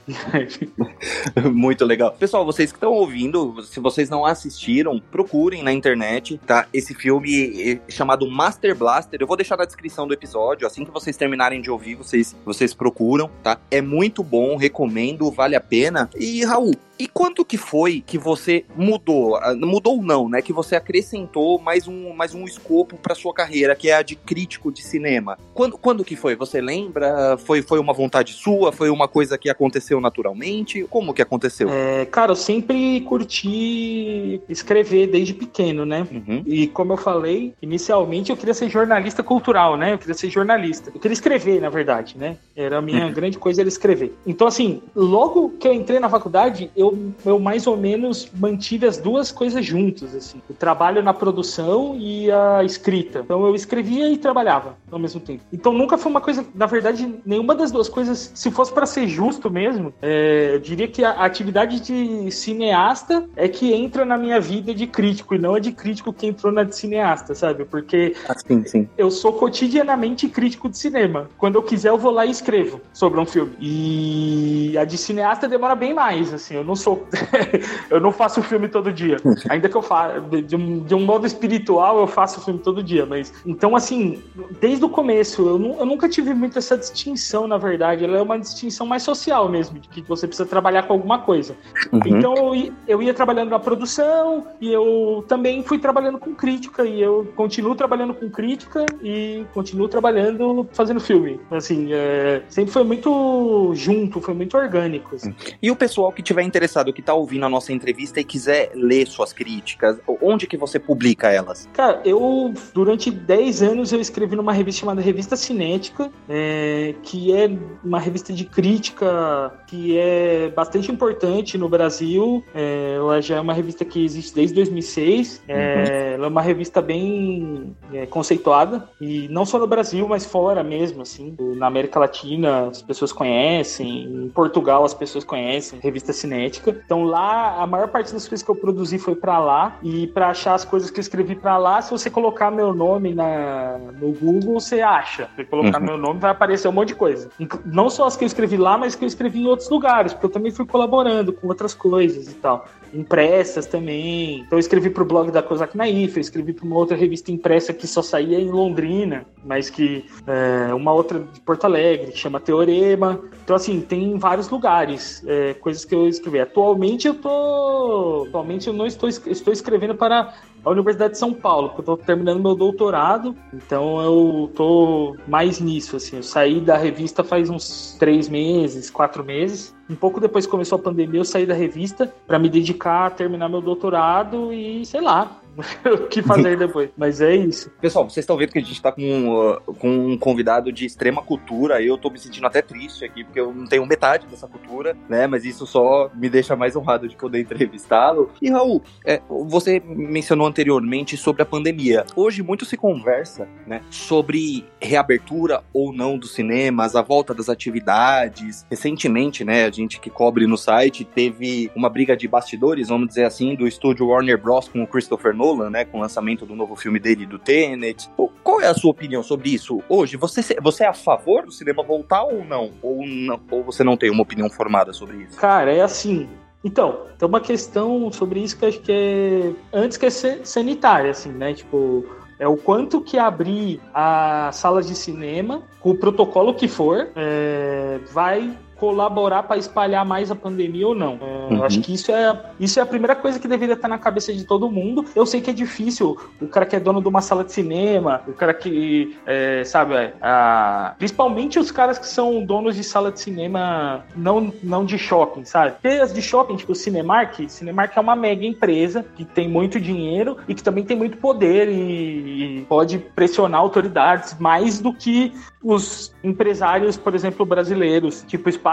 [laughs] Muito legal. Pessoal, vocês que estão ouvindo, se vocês não assistiram, procurem na internet, tá? Esse filme é chamado Master Blaster. Eu vou deixar na descrição do episódio. Assim que vocês terminarem de ouvir, vocês, vocês procuram, tá? É muito bom, recomendo, vale a pena. E, Raul, e quanto que foi que você mudou? Ah, mudou não, né? Que você acrescentou mais um, mais um escopo para sua carreira, que é a de crítico de cinema. Quando, quando que foi? Você lembra? Foi, foi uma vontade sua? Foi uma coisa que aconteceu naturalmente? Como que aconteceu? É, cara, eu sempre curti escrever desde pequeno, né? Uhum. E como eu falei, inicialmente eu queria ser jornalista cultural, né? Eu queria ser jornalista. Eu queria escrever, na verdade, né? Era a minha uhum. grande coisa era escrever. Então, assim, logo que eu entrei na faculdade, eu eu, eu mais ou menos mantive as duas coisas juntas, assim. O trabalho na produção e a escrita. Então eu escrevia e trabalhava ao mesmo tempo. Então nunca foi uma coisa, na verdade, nenhuma das duas coisas, se fosse para ser justo mesmo, é, eu diria que a, atividade de cineasta é que entra na minha vida de crítico e não a de crítico que entrou na de cineasta, sabe? Porque assim, sim. eu sou cotidianamente crítico de cinema. Quando eu quiser, eu vou lá e escrevo sobre um filme. E a de cineasta demora bem mais, assim. Eu não sou. [laughs] eu não faço filme todo dia. Ainda que eu faça. De um, de um modo espiritual, eu faço filme todo dia. Mas. Então, assim, desde o começo, eu, eu nunca tive muito essa distinção, na verdade. Ela é uma distinção mais social mesmo, de que você precisa trabalhar com alguma coisa. Uhum. Então, eu, eu ia trabalhando na produção e eu também fui trabalhando com crítica. E eu continuo trabalhando com crítica e continuo trabalhando fazendo filme. Assim, é, sempre foi muito junto, foi muito orgânico. Assim. E o pessoal que tiver interessado interessado que está ouvindo a nossa entrevista e quiser ler suas críticas, onde que você publica elas? Cara, eu durante 10 anos eu escrevi numa revista chamada Revista Cinética, é, que é uma revista de crítica que é bastante importante no Brasil. É, ela já é uma revista que existe desde 2006. É, uhum. Ela é uma revista bem é, conceituada e não só no Brasil, mas fora mesmo, assim, na América Latina as pessoas conhecem, em Portugal as pessoas conhecem, revista cinética. Então lá a maior parte das coisas que eu produzi foi para lá e para achar as coisas que eu escrevi para lá, se você colocar meu nome na, no Google, você acha. Se colocar uhum. meu nome vai aparecer um monte de coisa. Não só as que eu escrevi lá, mas que eu escrevi em outros lugares, porque eu também fui colaborando com outras coisas e tal. Impressas também. Então eu escrevi pro blog da Cosac Naif, eu escrevi para uma outra revista impressa que só saía em Londrina, mas que é, uma outra de Porto Alegre, que chama Teorema. Então, assim, tem vários lugares, é, coisas que eu escrevi. Atualmente eu tô. Atualmente eu não estou, estou escrevendo para a Universidade de São Paulo, porque eu estou terminando meu doutorado, então eu tô mais nisso, assim. Eu saí da revista faz uns três meses, quatro meses. Um pouco depois que começou a pandemia, eu saí da revista para me dedicar a terminar meu doutorado e, sei lá, [laughs] o que fazer depois. Mas é isso. Pessoal, vocês estão vendo que a gente está com, uh, com um convidado de extrema cultura. Eu estou me sentindo até triste aqui, porque eu não tenho metade dessa cultura, né? Mas isso só me deixa mais honrado de poder [laughs] entrevistá-lo. E Raul, é, você mencionou anteriormente sobre a pandemia. Hoje muito se conversa, né, sobre reabertura ou não dos cinemas, a volta das atividades. Recentemente, né, a gente que cobre no site teve uma briga de bastidores, vamos dizer assim, do estúdio Warner Bros com o Christopher Nolan, né, com o lançamento do novo filme dele, do Tenet. Qual é a sua opinião sobre isso hoje? Você, você é a favor do cinema voltar ou não? Ou, não, ou você não tem uma opinião formada sobre isso? Cara, é assim, então, tem uma questão sobre isso que acho que é antes que é sanitária, assim, né? Tipo, é o quanto que abrir a sala de cinema, com o protocolo que for, é, vai colaborar para espalhar mais a pandemia ou não. É, uhum. Acho que isso é, isso é a primeira coisa que deveria estar na cabeça de todo mundo. Eu sei que é difícil, o cara que é dono de uma sala de cinema, o cara que, é, sabe, é, a, principalmente os caras que são donos de sala de cinema não, não de shopping, sabe? Porque as de shopping, tipo o Cinemark, Cinemark é uma mega empresa que tem muito dinheiro e que também tem muito poder e, e pode pressionar autoridades mais do que os empresários, por exemplo, brasileiros, tipo Espaço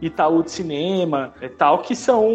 Itaú de Cinema e tal, que são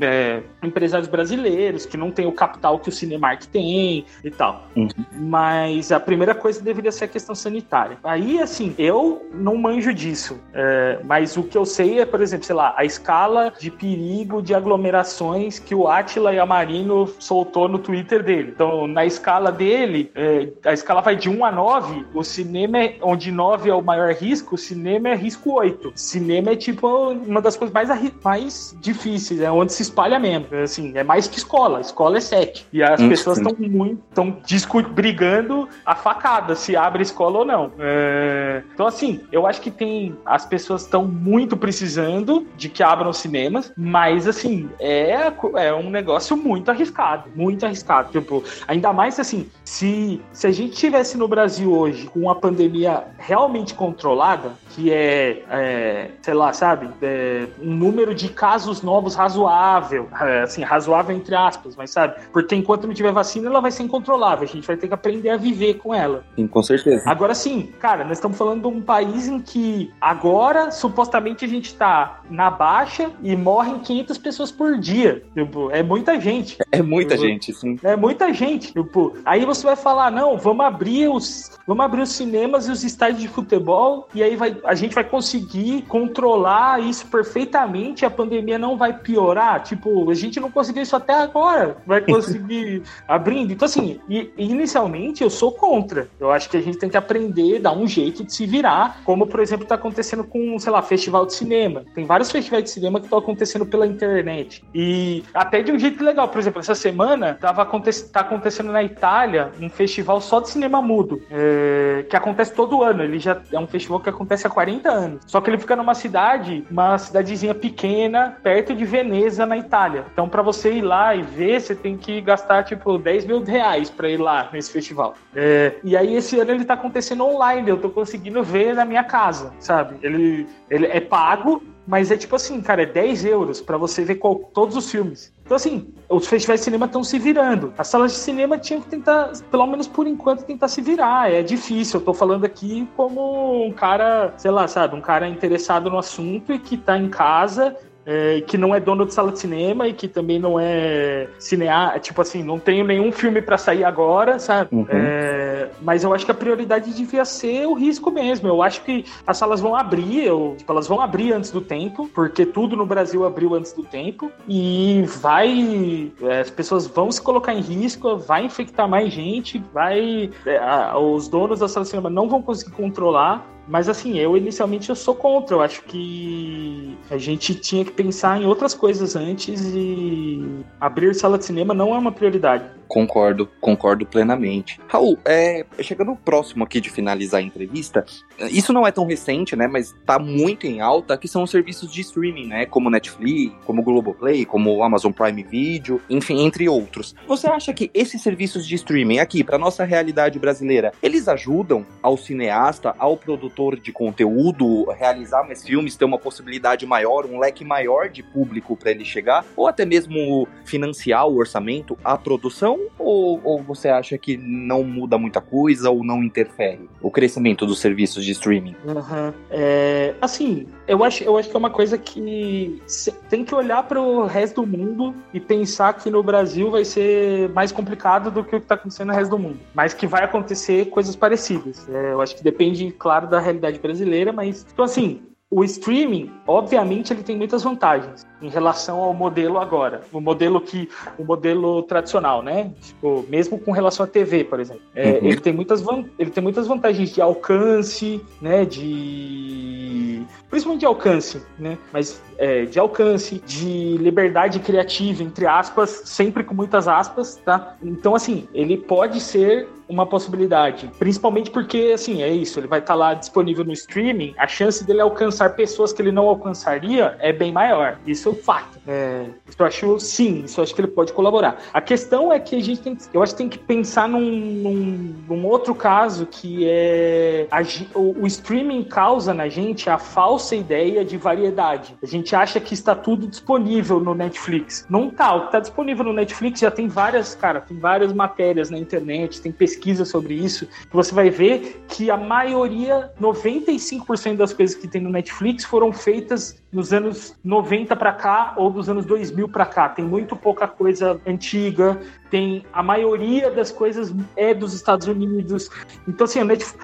é, empresários brasileiros que não têm o capital que o Cinemark tem e tal. Uhum. Mas a primeira coisa deveria ser a questão sanitária. Aí, assim, eu não manjo disso. É, mas o que eu sei é, por exemplo, sei lá, a escala de perigo de aglomerações que o Atila Yamarino soltou no Twitter dele. Então, na escala dele, é, a escala vai de 1 a 9, o cinema é, onde 9 é o maior risco, o cinema é risco 8. Cinema é tipo uma das coisas mais, mais difíceis, é onde se espalha mesmo. Assim, é mais que escola. Escola é sete. E as hum, pessoas estão muito. estão brigando a facada se abre escola ou não. É... Então, assim, eu acho que tem. As pessoas estão muito precisando de que abram cinemas, mas assim, é, é um negócio muito arriscado. Muito arriscado. Tipo, ainda mais assim, se, se a gente tivesse no Brasil hoje com uma pandemia realmente controlada, que é, é sei lá, sabe, é, um número de casos novos razoável [laughs] é, assim, razoável entre aspas, mas sabe? Porque enquanto não tiver vacina, ela vai ser incontrolável. A gente vai ter que aprender a viver com ela. Sim, com certeza. Agora sim, cara, nós estamos falando de um país em que agora, supostamente, a gente tá na baixa e morrem 500 pessoas por dia. Tipo, é muita gente. [laughs] É muita tipo, gente, sim. É muita gente. Tipo, aí você vai falar, não, vamos abrir os, vamos abrir os cinemas e os estádios de futebol e aí vai, a gente vai conseguir controlar isso perfeitamente, a pandemia não vai piorar. Tipo, a gente não conseguiu isso até agora. Vai conseguir [laughs] abrindo. Então, assim, e, inicialmente eu sou contra. Eu acho que a gente tem que aprender, dar um jeito de se virar, como, por exemplo, está acontecendo com, sei lá, festival de cinema. Tem vários festivais de cinema que estão acontecendo pela internet. E até de um jeito legal. Por exemplo, essa semana tava aconte tá acontecendo na Itália um festival só de cinema mudo. É, que acontece todo ano. Ele já é um festival que acontece há 40 anos. Só que ele fica numa cidade, uma cidadezinha pequena, perto de Veneza, na Itália. Então, para você ir lá e ver, você tem que gastar tipo 10 mil reais para ir lá nesse festival. É, e aí, esse ano ele tá acontecendo online, eu tô conseguindo ver na minha casa, sabe? Ele, ele é pago, mas é tipo assim, cara, é 10 euros para você ver qual, todos os filmes. Então, assim, os festivais de cinema estão se virando. As salas de cinema tinham que tentar, pelo menos por enquanto, tentar se virar. É difícil. Eu tô falando aqui como um cara, sei lá, sabe, um cara interessado no assunto e que tá em casa é, que não é dono de sala de cinema e que também não é cineasta, tipo assim, não tenho nenhum filme para sair agora, sabe? Uhum. É, mas eu acho que a prioridade devia ser o risco mesmo. Eu acho que as salas vão abrir, eu, tipo, elas vão abrir antes do tempo, porque tudo no Brasil abriu antes do tempo e vai, é, as pessoas vão se colocar em risco, vai infectar mais gente, vai, é, a, os donos da sala de cinema não vão conseguir controlar mas assim, eu inicialmente eu sou contra. Eu acho que a gente tinha que pensar em outras coisas antes e abrir sala de cinema não é uma prioridade. Concordo, concordo plenamente. Raul, é, chegando próximo aqui de finalizar a entrevista, isso não é tão recente, né? Mas tá muito em alta, que são os serviços de streaming, né? Como Netflix, como Globoplay, como Amazon Prime Video, enfim, entre outros. Você acha que esses serviços de streaming aqui, para nossa realidade brasileira, eles ajudam ao cineasta, ao produtor de conteúdo realizar mais filmes, ter uma possibilidade maior, um leque maior de público para ele chegar, ou até mesmo financiar o orçamento, a produção? Ou, ou você acha que não muda muita coisa ou não interfere o crescimento dos serviços de streaming? Uhum. É, assim, eu acho, eu acho que é uma coisa que tem que olhar para o resto do mundo e pensar que no Brasil vai ser mais complicado do que o que está acontecendo no resto do mundo, mas que vai acontecer coisas parecidas. É, eu acho que depende, claro, da realidade brasileira, mas então assim, o streaming, obviamente, ele tem muitas vantagens em relação ao modelo agora. O modelo que o modelo tradicional, né? Tipo, mesmo com relação à TV, por exemplo. É, uhum. ele, tem muitas, ele tem muitas vantagens de alcance, né? De. Principalmente de alcance, né? Mas é, de alcance, de liberdade criativa, entre aspas, sempre com muitas aspas, tá? Então, assim, ele pode ser uma possibilidade. Principalmente porque, assim, é isso, ele vai estar tá lá disponível no streaming, a chance dele alcançar pessoas que ele não alcançaria é bem maior. Isso é um fato. É, isso eu acho, sim, isso eu acho que ele pode colaborar. A questão é que a gente tem que, eu acho que tem que pensar num, num, num outro caso que é a, o, o streaming causa na gente a falsa ideia de variedade. A gente acha que está tudo disponível no Netflix. Não tá, o que está disponível no Netflix já tem várias, cara, tem várias matérias na internet, tem pesquisa pesquisa sobre isso, você vai ver que a maioria, 95% das coisas que tem no Netflix foram feitas nos anos 90 para cá ou dos anos 2000 para cá. Tem muito pouca coisa antiga, tem a maioria das coisas é dos Estados Unidos. Então assim,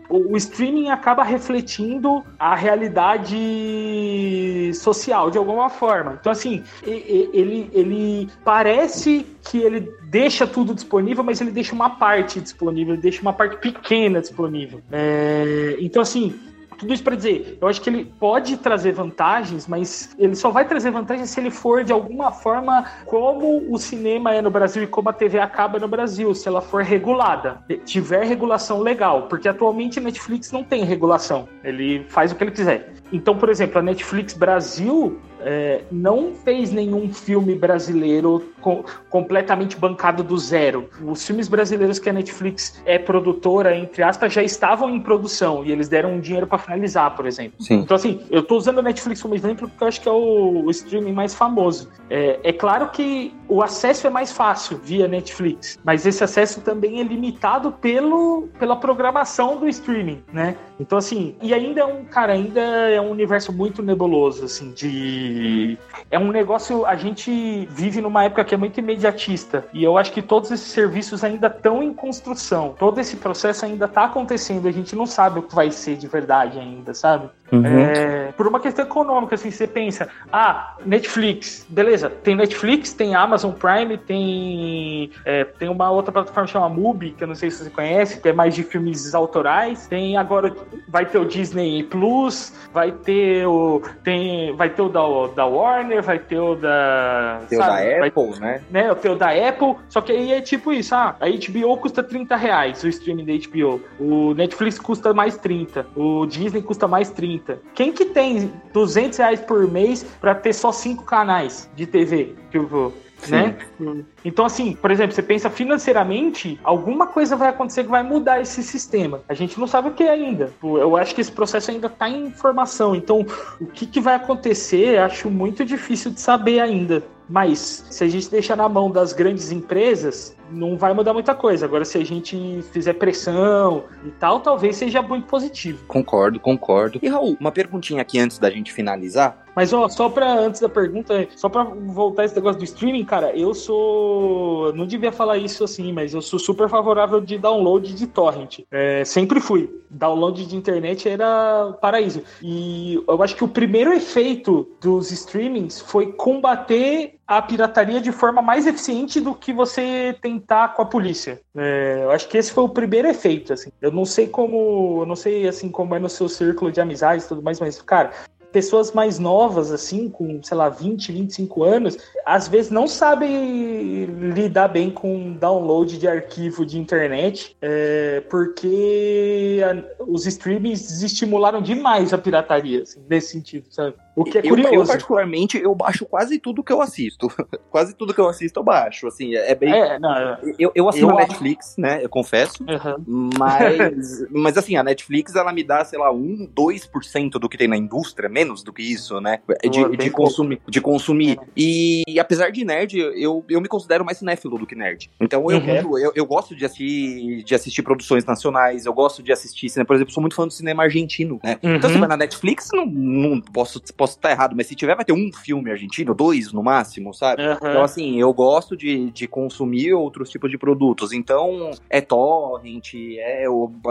o, o streaming acaba refletindo a realidade social de alguma forma. Então assim, ele ele parece que ele deixa tudo disponível, mas ele deixa uma parte disponível, ele deixa uma parte pequena disponível. É, então assim, tudo isso para dizer, eu acho que ele pode trazer vantagens, mas ele só vai trazer vantagens se ele for de alguma forma como o cinema é no Brasil e como a TV acaba no Brasil, se ela for regulada, tiver regulação legal, porque atualmente a Netflix não tem regulação, ele faz o que ele quiser. Então, por exemplo, a Netflix Brasil é, não fez nenhum filme brasileiro com, completamente bancado do zero. Os filmes brasileiros que a Netflix é produtora, entre aspas, já estavam em produção e eles deram um dinheiro para finalizar, por exemplo. Sim. Então, assim, eu estou usando a Netflix como exemplo porque eu acho que é o, o streaming mais famoso. É, é claro que o acesso é mais fácil via Netflix, mas esse acesso também é limitado pelo, pela programação do streaming, né? Então, assim, e ainda é um, cara, ainda é um universo muito nebuloso, assim, de. É um negócio. A gente vive numa época que é muito imediatista, e eu acho que todos esses serviços ainda estão em construção. Todo esse processo ainda está acontecendo, a gente não sabe o que vai ser de verdade ainda, sabe? Uhum. É, por uma questão econômica, assim, você pensa, ah, Netflix, beleza, tem Netflix, tem Amazon Prime, tem, é, tem uma outra plataforma chamada Mubi, que eu não sei se você conhece, que é mais de filmes autorais, tem agora, vai ter o Disney Plus, vai ter o, tem, vai ter o da, da Warner, vai ter o da... Tem sabe, o da Apple, vai, né? né? Tem o da Apple, só que aí é tipo isso, ah, a HBO custa 30 reais, o streaming da HBO, o Netflix custa mais 30, o Disney custa mais 30, 30. Quem que tem 200 reais por mês para ter só cinco canais de TV? Tipo, né? Então, assim, por exemplo, você pensa financeiramente, alguma coisa vai acontecer que vai mudar esse sistema. A gente não sabe o que é ainda. Eu acho que esse processo ainda está em formação. Então, o que, que vai acontecer, acho muito difícil de saber ainda. Mas se a gente deixar na mão das grandes empresas, não vai mudar muita coisa. Agora, se a gente fizer pressão e tal, talvez seja muito positivo. Concordo, concordo. E Raul, uma perguntinha aqui antes da gente finalizar. Mas ó, só para antes da pergunta, só para voltar esse negócio do streaming, cara, eu sou, não devia falar isso assim, mas eu sou super favorável de download de torrent. É, sempre fui. Download de internet era paraíso. E eu acho que o primeiro efeito dos streamings foi combater a pirataria de forma mais eficiente do que você tentar com a polícia. É, eu acho que esse foi o primeiro efeito, assim. Eu não sei como, eu não sei assim como é no seu círculo de amizades e tudo mais, mas cara, pessoas mais novas, assim, com, sei lá, 20, 25 anos, às vezes não sabem lidar bem com download de arquivo de internet, é, porque a, os streamings desestimularam demais a pirataria, assim, nesse sentido, sabe? O que é curioso. Eu, eu, particularmente, eu baixo quase tudo que eu assisto. [laughs] quase tudo que eu assisto, eu baixo. Assim, é bem. É, não, eu, eu assino eu... a Netflix, né? Eu confesso. Uhum. Mas, [laughs] mas, assim, a Netflix, ela me dá, sei lá, 1, 2% do que tem na indústria, menos do que isso, né? De, de, consumir, de consumir. E apesar de nerd, eu, eu me considero mais cinéfilo do que nerd. Então eu, uhum. eu, eu, gosto de assistir, de assistir produções nacionais, eu gosto de assistir cinema. Por exemplo, sou muito fã do cinema argentino, né? Uhum. Então, se vai na Netflix, não, não posso, posso estar errado, mas se tiver, vai ter um filme argentino, dois no máximo, sabe? Uhum. Então, assim, eu gosto de, de consumir outros tipos de produtos. Então, é torrent, é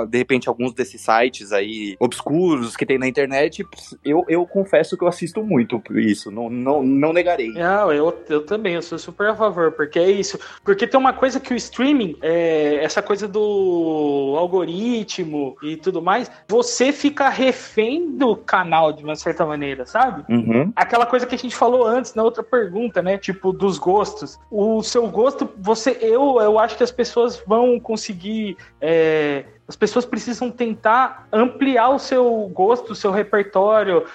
de repente alguns desses sites aí obscuros que tem na internet, eu, eu confesso que eu assisto muito isso, não, não, não negarei. Não, eu, eu também, eu sou super a favor, porque é isso. Porque tem uma coisa que o streaming, é, essa coisa do algoritmo e tudo mais, você fica refém do canal de uma certa maneira, sabe? Uhum. Aquela coisa que a gente falou antes na outra pergunta, né? Tipo, dos gostos. O seu gosto, você, eu, eu acho que as pessoas vão conseguir é, as pessoas precisam tentar ampliar o seu gosto, o seu repertório,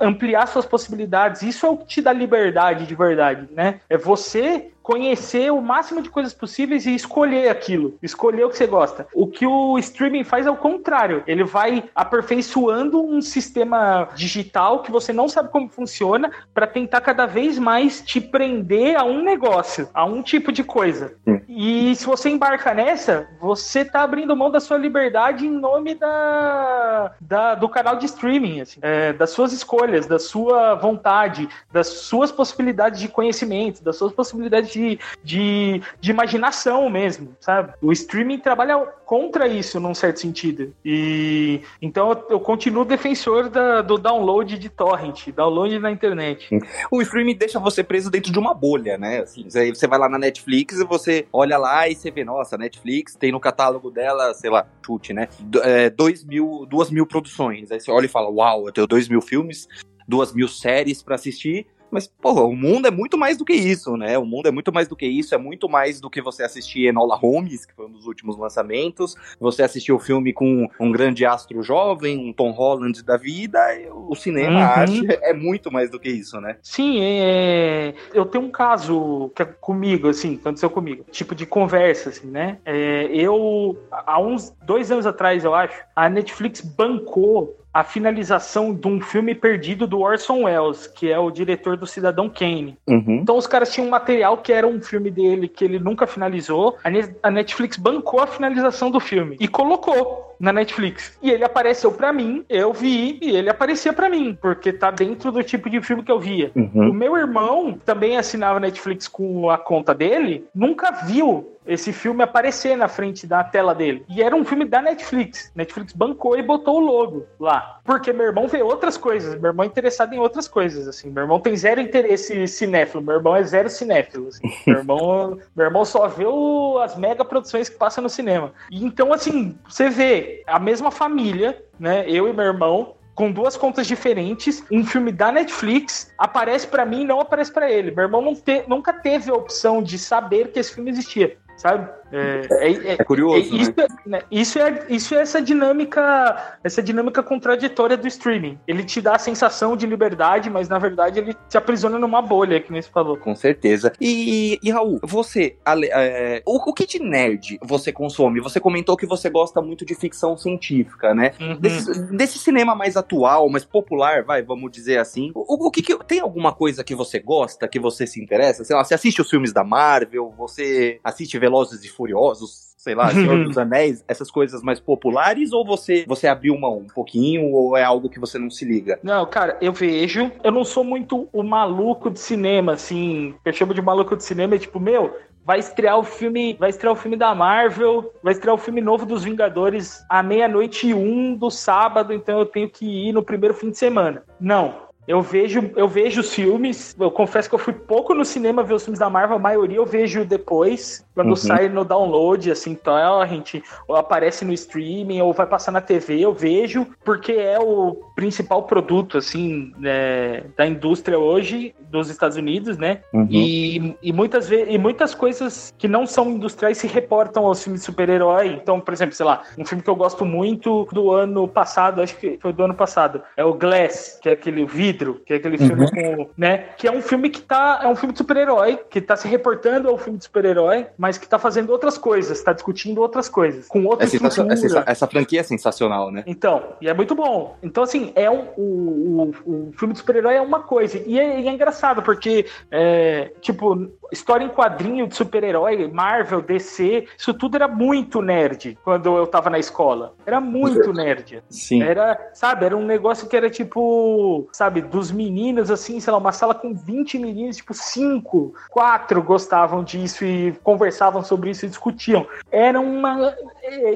ampliar suas possibilidades. Isso é o que te dá liberdade de verdade, né? É você conhecer o máximo de coisas possíveis e escolher aquilo, escolher o que você gosta. O que o streaming faz é o contrário, ele vai aperfeiçoando um sistema digital que você não sabe como funciona para tentar cada vez mais te prender a um negócio, a um tipo de coisa. E se você embarca nessa, você tá abrindo mão da sua liberdade em nome da, da do canal de streaming, assim, é, das suas escolhas, da sua vontade, das suas possibilidades de conhecimento, das suas possibilidades de, de, de imaginação mesmo, sabe? O streaming trabalha contra isso, num certo sentido. E então eu, continuo defensor da, do download de torrent, download na internet. O streaming deixa você preso dentro de uma bolha, né? Assim, você vai lá na Netflix e você olha lá e você vê, nossa, Netflix tem no catálogo dela, sei lá, chute, né? É, dois mil, duas mil produções. Aí você olha e fala, uau, eu tenho dois mil filmes, duas mil séries para assistir mas, porra, o mundo é muito mais do que isso, né? O mundo é muito mais do que isso, é muito mais do que você assistir Enola Holmes, que foi um dos últimos lançamentos, você assistir o filme com um grande astro jovem, um Tom Holland da vida, o cinema, uhum. arte, é muito mais do que isso, né? Sim, é... eu tenho um caso que é comigo, assim, aconteceu comigo, tipo de conversa, assim, né? É, eu, há uns dois anos atrás, eu acho, a Netflix bancou a finalização de um filme perdido do Orson Welles, que é o diretor do Cidadão Kane. Uhum. Então os caras tinham um material que era um filme dele que ele nunca finalizou. A Netflix bancou a finalização do filme e colocou na Netflix. E ele apareceu para mim, eu vi e ele aparecia para mim, porque tá dentro do tipo de filme que eu via. Uhum. O meu irmão também assinava Netflix com a conta dele, nunca viu esse filme aparecer na frente da tela dele. E era um filme da Netflix. Netflix bancou e botou o logo lá. Porque meu irmão vê outras coisas. Meu irmão é interessado em outras coisas, assim. Meu irmão tem zero interesse cinéfilo. Meu irmão é zero cinéfilo. Assim. [laughs] meu, irmão, meu irmão só vê o, as mega produções que passam no cinema. E então, assim, você vê a mesma família, né? Eu e meu irmão, com duas contas diferentes, um filme da Netflix aparece para mim e não aparece para ele. Meu irmão te, nunca teve a opção de saber que esse filme existia sabe? É, é, é, é curioso. isso, né? né? isso, é, isso é essa dinâmica, essa dinâmica contraditória do streaming. Ele te dá a sensação de liberdade, mas na verdade ele te aprisiona numa bolha, que nem você falou. Com certeza. E, e Raul, você, é, o, o, que de nerd você consome? Você comentou que você gosta muito de ficção científica, né? Uhum. Desse, desse, cinema mais atual, mais popular, vai, vamos dizer assim. O, o que, que tem alguma coisa que você gosta, que você se interessa? Sei lá, você assiste os filmes da Marvel, você assiste Velozes e Furiosos, sei lá, Senhor dos [laughs] Anéis, essas coisas mais populares, ou você, você abriu mão um pouquinho, ou é algo que você não se liga? Não, cara, eu vejo. Eu não sou muito o maluco de cinema, assim. Eu chamo de maluco de cinema, é tipo, meu, vai estrear o filme, vai estrear o filme da Marvel, vai estrear o filme novo dos Vingadores à meia-noite e um do sábado, então eu tenho que ir no primeiro fim de semana. Não. Eu vejo, eu vejo os filmes. Eu confesso que eu fui pouco no cinema ver os filmes da Marvel, a maioria eu vejo depois, quando uhum. sai no download, assim, torrent, ou aparece no streaming, ou vai passar na TV, eu vejo, porque é o principal produto, assim, né, da indústria hoje dos Estados Unidos, né? Uhum. E, e, muitas vezes, e muitas coisas que não são industriais se reportam aos filmes de super-herói. Então, por exemplo, sei lá, um filme que eu gosto muito do ano passado, acho que foi do ano passado, é o Glass, que é aquele vidro Vidro, que é aquele filme uhum. com, né, que é um filme que tá, é um filme de super-herói, que tá se reportando ao filme de super-herói, mas que tá fazendo outras coisas, tá discutindo outras coisas, com outras é essa, essa franquia é sensacional, né? Então, e é muito bom. Então, assim, é um, o, o, o filme de super-herói é uma coisa, e é, é engraçado, porque, é, tipo, história em quadrinho de super-herói, Marvel, DC, isso tudo era muito nerd quando eu tava na escola. Era muito [laughs] nerd. Sim. Era, sabe, era um negócio que era tipo, sabe, dos meninos, assim, sei lá, uma sala com 20 meninos, tipo, 5, 4 gostavam disso e conversavam sobre isso e discutiam. Era uma.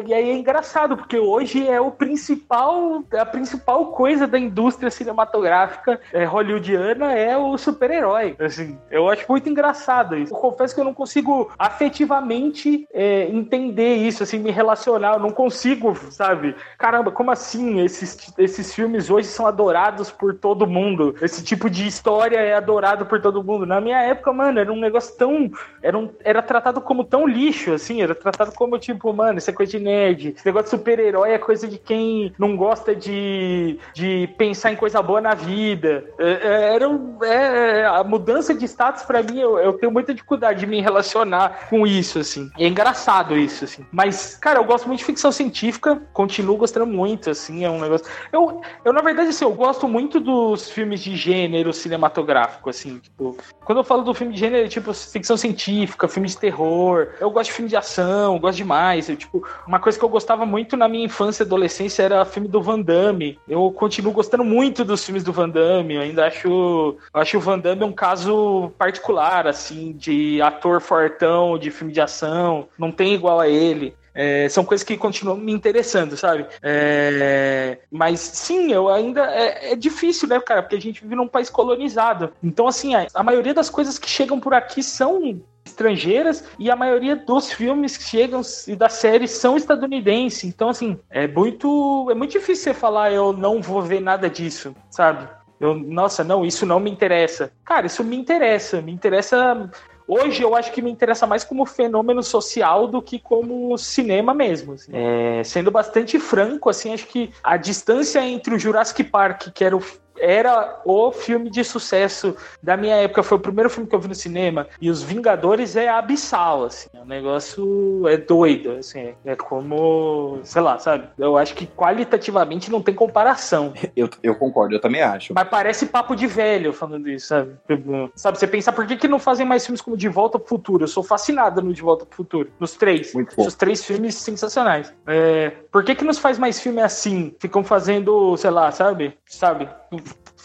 E aí é engraçado, porque hoje é o principal, a principal coisa da indústria cinematográfica é, hollywoodiana é o super-herói. Assim, eu acho muito engraçado Eu confesso que eu não consigo afetivamente é, entender isso, assim, me relacionar. Eu não consigo, sabe? Caramba, como assim esses, esses filmes hoje são adorados por todo mundo? Esse tipo de história é adorado por todo mundo. Na minha época, mano, era um negócio tão. Era, um, era tratado como tão lixo, assim. Era tratado como, tipo, mano, isso é coisa de nerd. Esse negócio de super-herói é coisa de quem não gosta de, de pensar em coisa boa na vida. É, é, era um, é, a mudança de status, para mim, eu, eu tenho muita dificuldade de me relacionar com isso, assim. É engraçado isso, assim. Mas, cara, eu gosto muito de ficção científica, continuo gostando muito, assim. É um negócio. Eu, eu na verdade, assim, eu gosto muito dos filmes de gênero cinematográfico, assim, tipo, quando eu falo do filme de gênero, é tipo ficção científica, filme de terror, eu gosto de filme de ação, gosto demais, eu, tipo, uma coisa que eu gostava muito na minha infância e adolescência era filme do Van Damme, eu continuo gostando muito dos filmes do Van Damme, eu ainda acho, eu acho o Van Damme um caso particular, assim, de ator fortão, de filme de ação, não tem igual a ele. É, são coisas que continuam me interessando, sabe? É, mas sim, eu ainda. É, é, difícil, né, cara? Porque a gente vive num país colonizado. Então, assim, a, a maioria das coisas que chegam por aqui são estrangeiras e a maioria dos filmes que chegam e das séries são estadunidenses. Então, assim, é muito, é muito difícil você falar eu não vou ver nada disso, sabe? Eu, nossa, não, isso não me interessa. Cara, isso me interessa. Me interessa Hoje eu acho que me interessa mais como fenômeno social do que como cinema mesmo. Assim. É, sendo bastante franco, assim, acho que a distância entre o Jurassic Park, que era o era o filme de sucesso da minha época, foi o primeiro filme que eu vi no cinema, e Os Vingadores é abissal, assim, o negócio é doido, assim, é como, sei lá, sabe, eu acho que qualitativamente não tem comparação. Eu, eu concordo, eu também acho. Mas parece papo de velho falando isso, sabe? Sabe, você pensa, por que, que não fazem mais filmes como De Volta pro Futuro? Eu sou fascinado no De Volta pro Futuro, nos três. Muito bom. Os três filmes sensacionais. É, por que que nos faz mais filme assim? Ficam fazendo, sei lá, sabe? Sabe?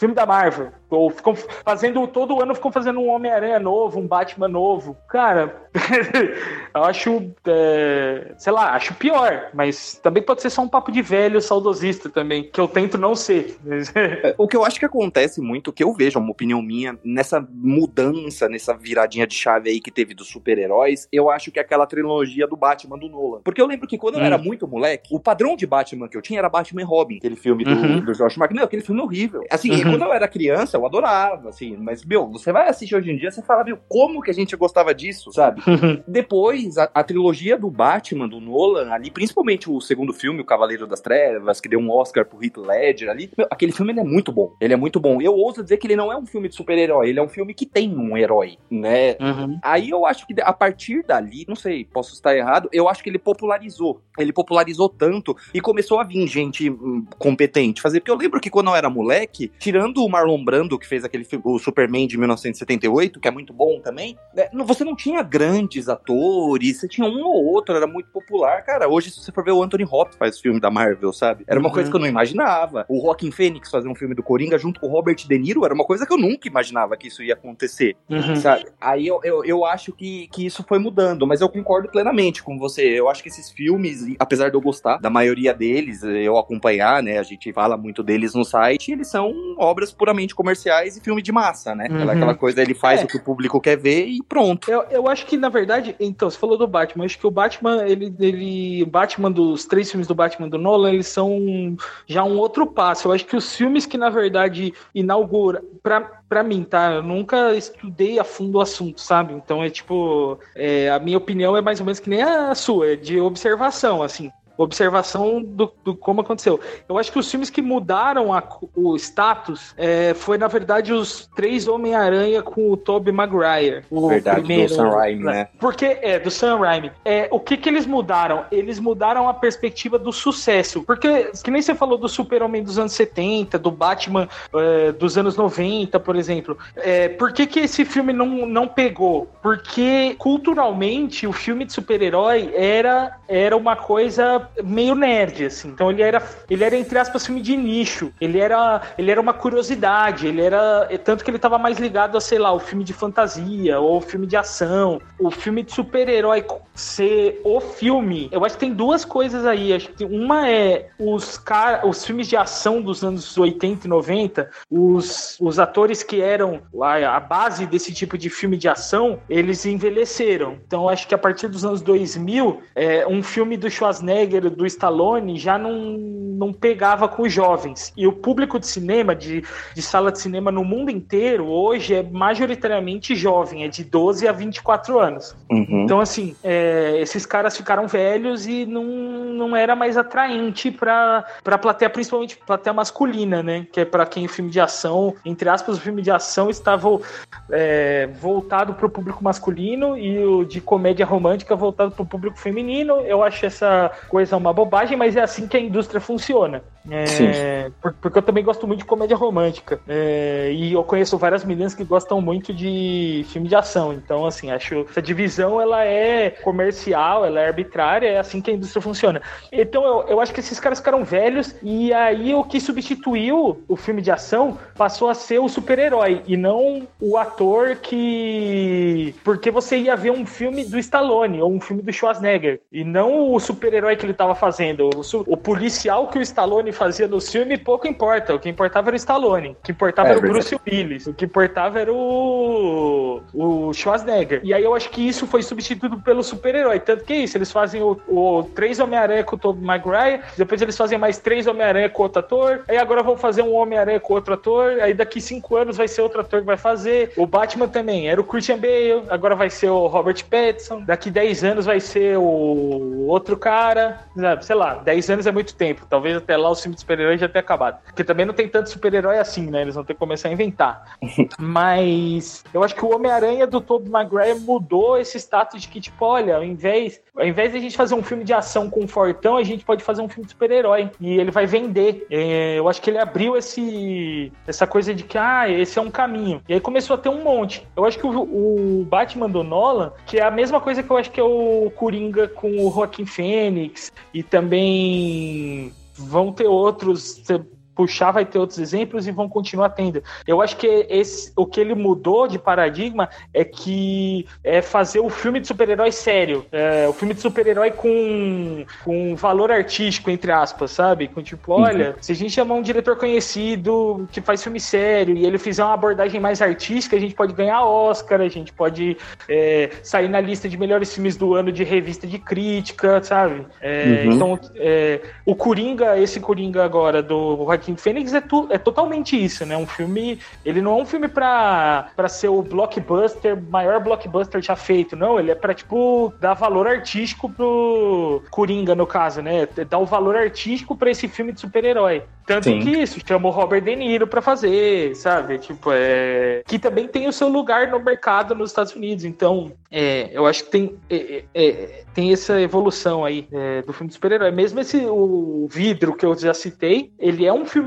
Filme da Marvel. Ou ficam fazendo, todo ano ficam fazendo um Homem-Aranha novo, um Batman novo. Cara, [laughs] eu acho, é, sei lá, acho pior, mas também pode ser só um papo de velho saudosista também, que eu tento não ser. [laughs] É, o que eu acho que acontece muito, que eu vejo, é uma opinião minha, nessa mudança, nessa viradinha de chave aí que teve dos super-heróis, eu acho que é aquela trilogia do Batman do Nolan. Porque eu lembro que quando hum. eu era muito moleque, o padrão de Batman que eu tinha era Batman e Robin, aquele filme do, uhum. do George. Não, aquele filme horrível. Assim, uhum. quando eu era criança, eu adorava, assim. Mas, meu, você vai assistir hoje em dia, você fala, meu, como que a gente gostava disso, sabe? [laughs] Depois, a, a, trilogia do Batman, do Nolan, ali, principalmente o segundo filme, O Cavaleiro das Trevas, que deu um Oscar pro Heath Ledger ali, meu, aquele filme é muito bom. Ele é muito bom. Eu ouso dizer que ele não é um filme de super-herói, ele é um filme que tem um herói, né? Uhum. Aí eu acho que a partir dali, não sei, posso estar errado, eu acho que ele popularizou. Ele popularizou tanto e começou a vir gente hum, competente fazer. Porque eu lembro que quando eu era moleque, tirando o Marlon Brando, que fez aquele o Superman de 1978, que é muito bom também, né, você não tinha grandes atores, você tinha um ou outro, era muito popular. Cara, hoje, se você for ver o Anthony Hopkins faz filme da Marvel, sabe? Era uma uhum. coisa que eu não imaginava. O Joaquin Phoenix fazer um filme do Coringa junto com o Robert De Niro era uma coisa que eu nunca imaginava que isso ia acontecer, uhum. sabe? Aí eu, eu, eu acho que, que isso foi mudando, mas eu concordo plenamente com você. Eu acho que esses filmes, apesar de eu gostar da maioria deles, eu acompanhar, né? A gente fala muito deles no site, eles são obras puramente comerciais e filme de massa, né? Uhum. Aquela coisa, ele faz é. o que o público quer ver e pronto. Eu, eu acho que, na verdade, então, você falou do Batman, acho que o Batman, ele, ele. Batman dos três filmes do Batman do Nolan, eles são já um outro passo. Eu acho que os filmes que, na verdade, inaugura. Pra, pra mim, tá? Eu nunca estudei a fundo o assunto, sabe? Então é tipo. É, a minha opinião é mais ou menos que nem a sua, é de observação, assim observação do, do, como aconteceu. Eu acho que os filmes que mudaram a, o status é, foi, na verdade, os três Homem-Aranha com o Tobey Maguire. O verdade, primeiro, do Sam Raimi, né? Porque, é, do Sam Raimi. É, o que que eles mudaram? Eles mudaram a perspectiva do sucesso. Porque, que nem você falou do Super-Homem dos anos 70, do Batman é, dos anos 90, por exemplo. É, por que que esse filme não, não pegou? Porque, culturalmente, o filme de super-herói era, era uma coisa meio nerd, assim. Então ele era, ele era entre aspas filme de nicho. Ele era, ele era uma curiosidade. Ele era tanto que ele estava mais ligado a sei lá o filme de fantasia ou o filme de ação, o filme de super-herói ser o filme. Eu acho que tem duas coisas aí. Acho que uma é os car os filmes de ação dos anos 80 e 90, os, os atores que eram a base desse tipo de filme de ação, eles envelheceram. Então acho que a partir dos anos 2000, é, um filme do Schwarzenegger do Stallone já não, não pegava com os jovens. E o público de cinema, de, de sala de cinema no mundo inteiro, hoje é majoritariamente jovem, é de 12 a 24 anos. Uhum. Então, assim, é, esses caras ficaram velhos e não, não era mais atraente para a plateia, principalmente plateia masculina, né? Que é para quem o filme de ação, entre aspas, o filme de ação estava é, voltado para o público masculino e o de comédia romântica voltado para o público feminino. Eu acho essa coisa é uma bobagem, mas é assim que a indústria funciona. É, porque eu também gosto muito de comédia romântica. É, e eu conheço várias meninas que gostam muito de filme de ação. Então, assim, acho que essa divisão ela é comercial, ela é arbitrária, é assim que a indústria funciona. Então, eu, eu acho que esses caras ficaram velhos e aí o que substituiu o filme de ação passou a ser o super-herói e não o ator que. Porque você ia ver um filme do Stallone ou um filme do Schwarzenegger e não o super-herói que ele estava fazendo. O, o policial que o Stallone fazia no filme, pouco importa. O que importava era o Stallone. O que importava é, era o Bruce Willis. O que importava era o, o Schwarzenegger. E aí eu acho que isso foi substituído pelo super-herói. Tanto que é isso, eles fazem o, o três Homem-Aranha com o Tobey Maguire, depois eles fazem mais três Homem-Aranha com outro ator, aí agora vão fazer um Homem-Aranha com outro ator, aí daqui cinco anos vai ser outro ator que vai fazer. O Batman também, era o Christian Bale, agora vai ser o Robert Pattinson, daqui dez anos vai ser o outro cara, sei lá, dez anos é muito tempo, talvez até lá o filme de super-herói já ter acabado. Porque também não tem tanto super-herói assim, né? Eles vão ter que começar a inventar. [laughs] Mas eu acho que o Homem-Aranha do Tobey Maguire mudou esse status de que, tipo, olha, ao invés, ao invés de a gente fazer um filme de ação com um fortão, a gente pode fazer um filme de super-herói. E ele vai vender. É, eu acho que ele abriu esse, essa coisa de que, ah, esse é um caminho. E aí começou a ter um monte. Eu acho que o, o Batman do Nolan, que é a mesma coisa que eu acho que é o Coringa com o Joaquim Fênix e também vão ter outros puxar, vai ter outros exemplos e vão continuar tendo. Eu acho que esse, o que ele mudou de paradigma é que é fazer o filme de super-herói sério. É, o filme de super-herói com, com valor artístico, entre aspas, sabe? Com tipo, uhum. olha, uhum. se a gente chamar um diretor conhecido que faz filme sério e ele fizer uma abordagem mais artística, a gente pode ganhar Oscar, a gente pode é, sair na lista de melhores filmes do ano de revista de crítica, sabe? É, uhum. Então, é, o Coringa, esse Coringa agora do Joaquim Joaquim Fênix é, tu, é totalmente isso, né? Um filme. Ele não é um filme pra, pra ser o blockbuster, maior blockbuster já feito, não. Ele é pra, tipo, dar valor artístico pro Coringa, no caso, né? Dar o valor artístico pra esse filme de super-herói. Tanto Sim. que isso, chamou Robert De Niro pra fazer, sabe? Tipo, é. Que também tem o seu lugar no mercado nos Estados Unidos. Então, é, eu acho que tem, é, é, é tem essa evolução aí é, do filme de super-herói. Mesmo esse o vidro que eu já citei, ele é um filme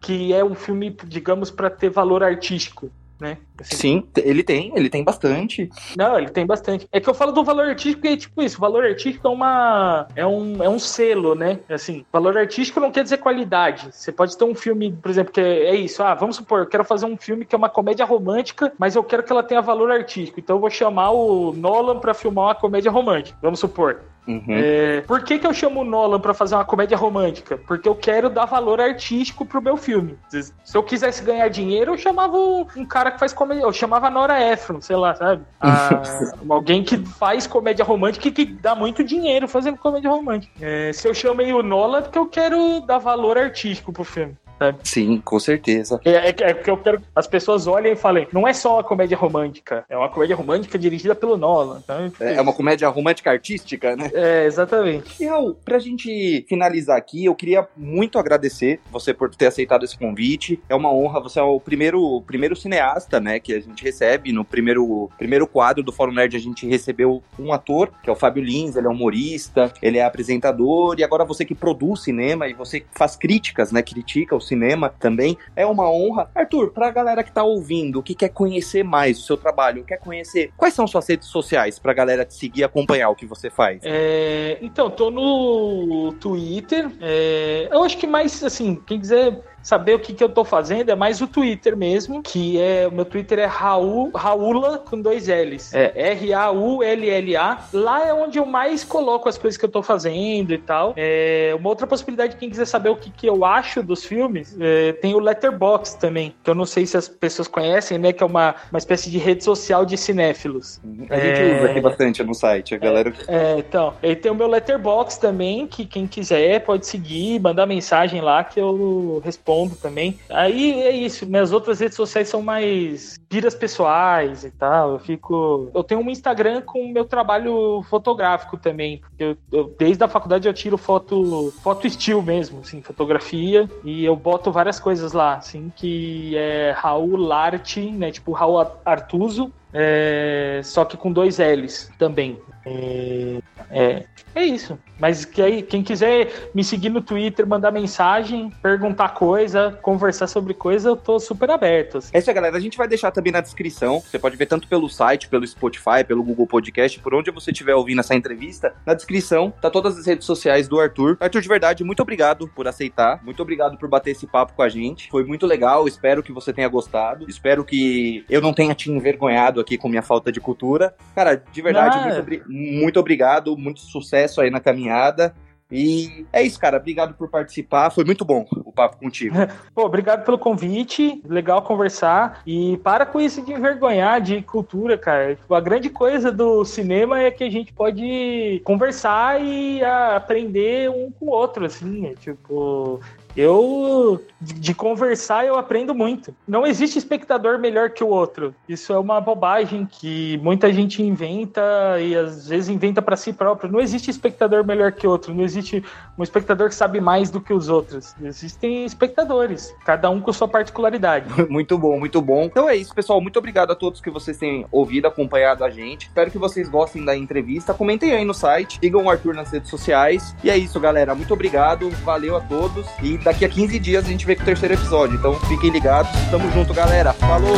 que é um filme, digamos, para ter valor artístico né? Assim, Sim, ele tem, ele tem bastante. Não, ele tem bastante. É que eu falo do valor artístico porque, tipo isso, valor artístico é uma é um, é um selo, né? Assim, valor artístico não quer dizer qualidade. Você pode ter um filme, por exemplo, que é, é isso, ah, vamos supor, eu quero fazer um filme que é uma comédia romântica, mas eu quero que ela tenha valor artístico. Então eu vou chamar o Nolan para filmar uma comédia romântica, vamos supor. Uhum. É, por que, que eu chamo o Nolan para fazer uma comédia romântica? Porque eu quero dar valor artístico pro meu filme. Se eu quisesse ganhar dinheiro, eu chamava um cara que faz comédia. Eu chamava Nora Ephron, sei lá, sabe? Ah, [laughs] alguém que faz comédia romântica e que dá muito dinheiro fazendo comédia romântica. É, se eu chamei o Nolan, é porque eu quero dar valor artístico pro filme sabe? Sim, com certeza. É, é, é que eu quero as pessoas olhem e falem, não é só uma comédia romântica, é uma comédia romântica dirigida pelo Nolan. Tá? É, é uma comédia romântica artística, né? É, exatamente. E Raul, pra gente finalizar aqui, eu queria muito agradecer você por ter aceitado esse convite. É uma honra, você é o primeiro, primeiro cineasta, né, que a gente recebe. No primeiro, primeiro quadro do Fórum Nerd, a gente recebeu um ator, que é o Fábio Lins, ele é humorista, ele é apresentador, e agora você que produz cinema e você faz críticas, né, critica os cinema também. É uma honra. Arthur, pra galera que tá ouvindo, que quer conhecer mais o seu trabalho, quer conhecer quais são suas redes sociais pra galera te seguir e acompanhar o que você faz? É, então, tô no Twitter. É, eu acho que mais, assim, quem quiser saber o que, que eu tô fazendo, é mais o Twitter mesmo, que é. O meu Twitter é Raul, Raula com dois L's. É R-A-U-L-L-A. Lá é onde eu mais coloco as coisas que eu tô fazendo e tal. É, uma outra possibilidade, quem quiser saber o que, que eu acho dos filmes, é, tem o Letterboxd também, que eu não sei se as pessoas conhecem, né? Que é uma, uma espécie de rede social de cinéfilos. A gente é, usa aqui bastante no site, a galera. É, é, então. E tem o meu Letterboxd também, que quem quiser pode seguir, mandar mensagem lá que eu respondo respondo também. Aí é isso, minhas outras redes sociais são mais piras pessoais e tal. Eu fico. Eu tenho um Instagram com meu trabalho fotográfico também. Eu, eu, desde a faculdade eu tiro foto, foto estilo mesmo, assim, fotografia. E eu boto várias coisas lá, assim, que é Raul Larte, né? Tipo Raul Artuso. É, só que com dois L's também. É, é, é isso. Mas que aí, quem quiser me seguir no Twitter, mandar mensagem, perguntar coisa, conversar sobre coisa, eu tô super aberto. Assim. É isso aí, galera. A gente vai deixar também na descrição. Você pode ver tanto pelo site, pelo Spotify, pelo Google Podcast, por onde você estiver ouvindo essa entrevista. Na descrição tá todas as redes sociais do Arthur. Arthur, de verdade, muito obrigado por aceitar. Muito obrigado por bater esse papo com a gente. Foi muito legal. Espero que você tenha gostado. Espero que eu não tenha te envergonhado aqui com minha falta de cultura. Cara, de verdade, muito, muito obrigado. Muito sucesso aí na caminhada. E é isso, cara. Obrigado por participar. Foi muito bom o papo contigo. [laughs] Pô, obrigado pelo convite. Legal conversar. E para com isso de envergonhar de cultura, cara. Tipo, a grande coisa do cinema é que a gente pode conversar e aprender um com o outro, assim. É, tipo, eu de conversar eu aprendo muito. Não existe espectador melhor que o outro. Isso é uma bobagem que muita gente inventa e às vezes inventa para si próprio. Não existe espectador melhor que outro. Não existe um espectador que sabe mais do que os outros. Existem espectadores, cada um com sua particularidade. [laughs] muito bom, muito bom. Então é isso, pessoal. Muito obrigado a todos que vocês têm ouvido, acompanhado a gente. Espero que vocês gostem da entrevista. Comentem aí no site, sigam o Arthur nas redes sociais. E é isso, galera. Muito obrigado. Valeu a todos e daqui a 15 dias a gente vê com o terceiro episódio. Então fiquem ligados. Tamo junto, galera. Falou!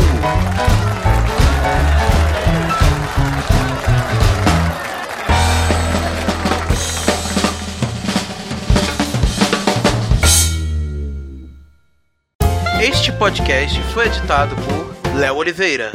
Este podcast foi editado por Léo Oliveira.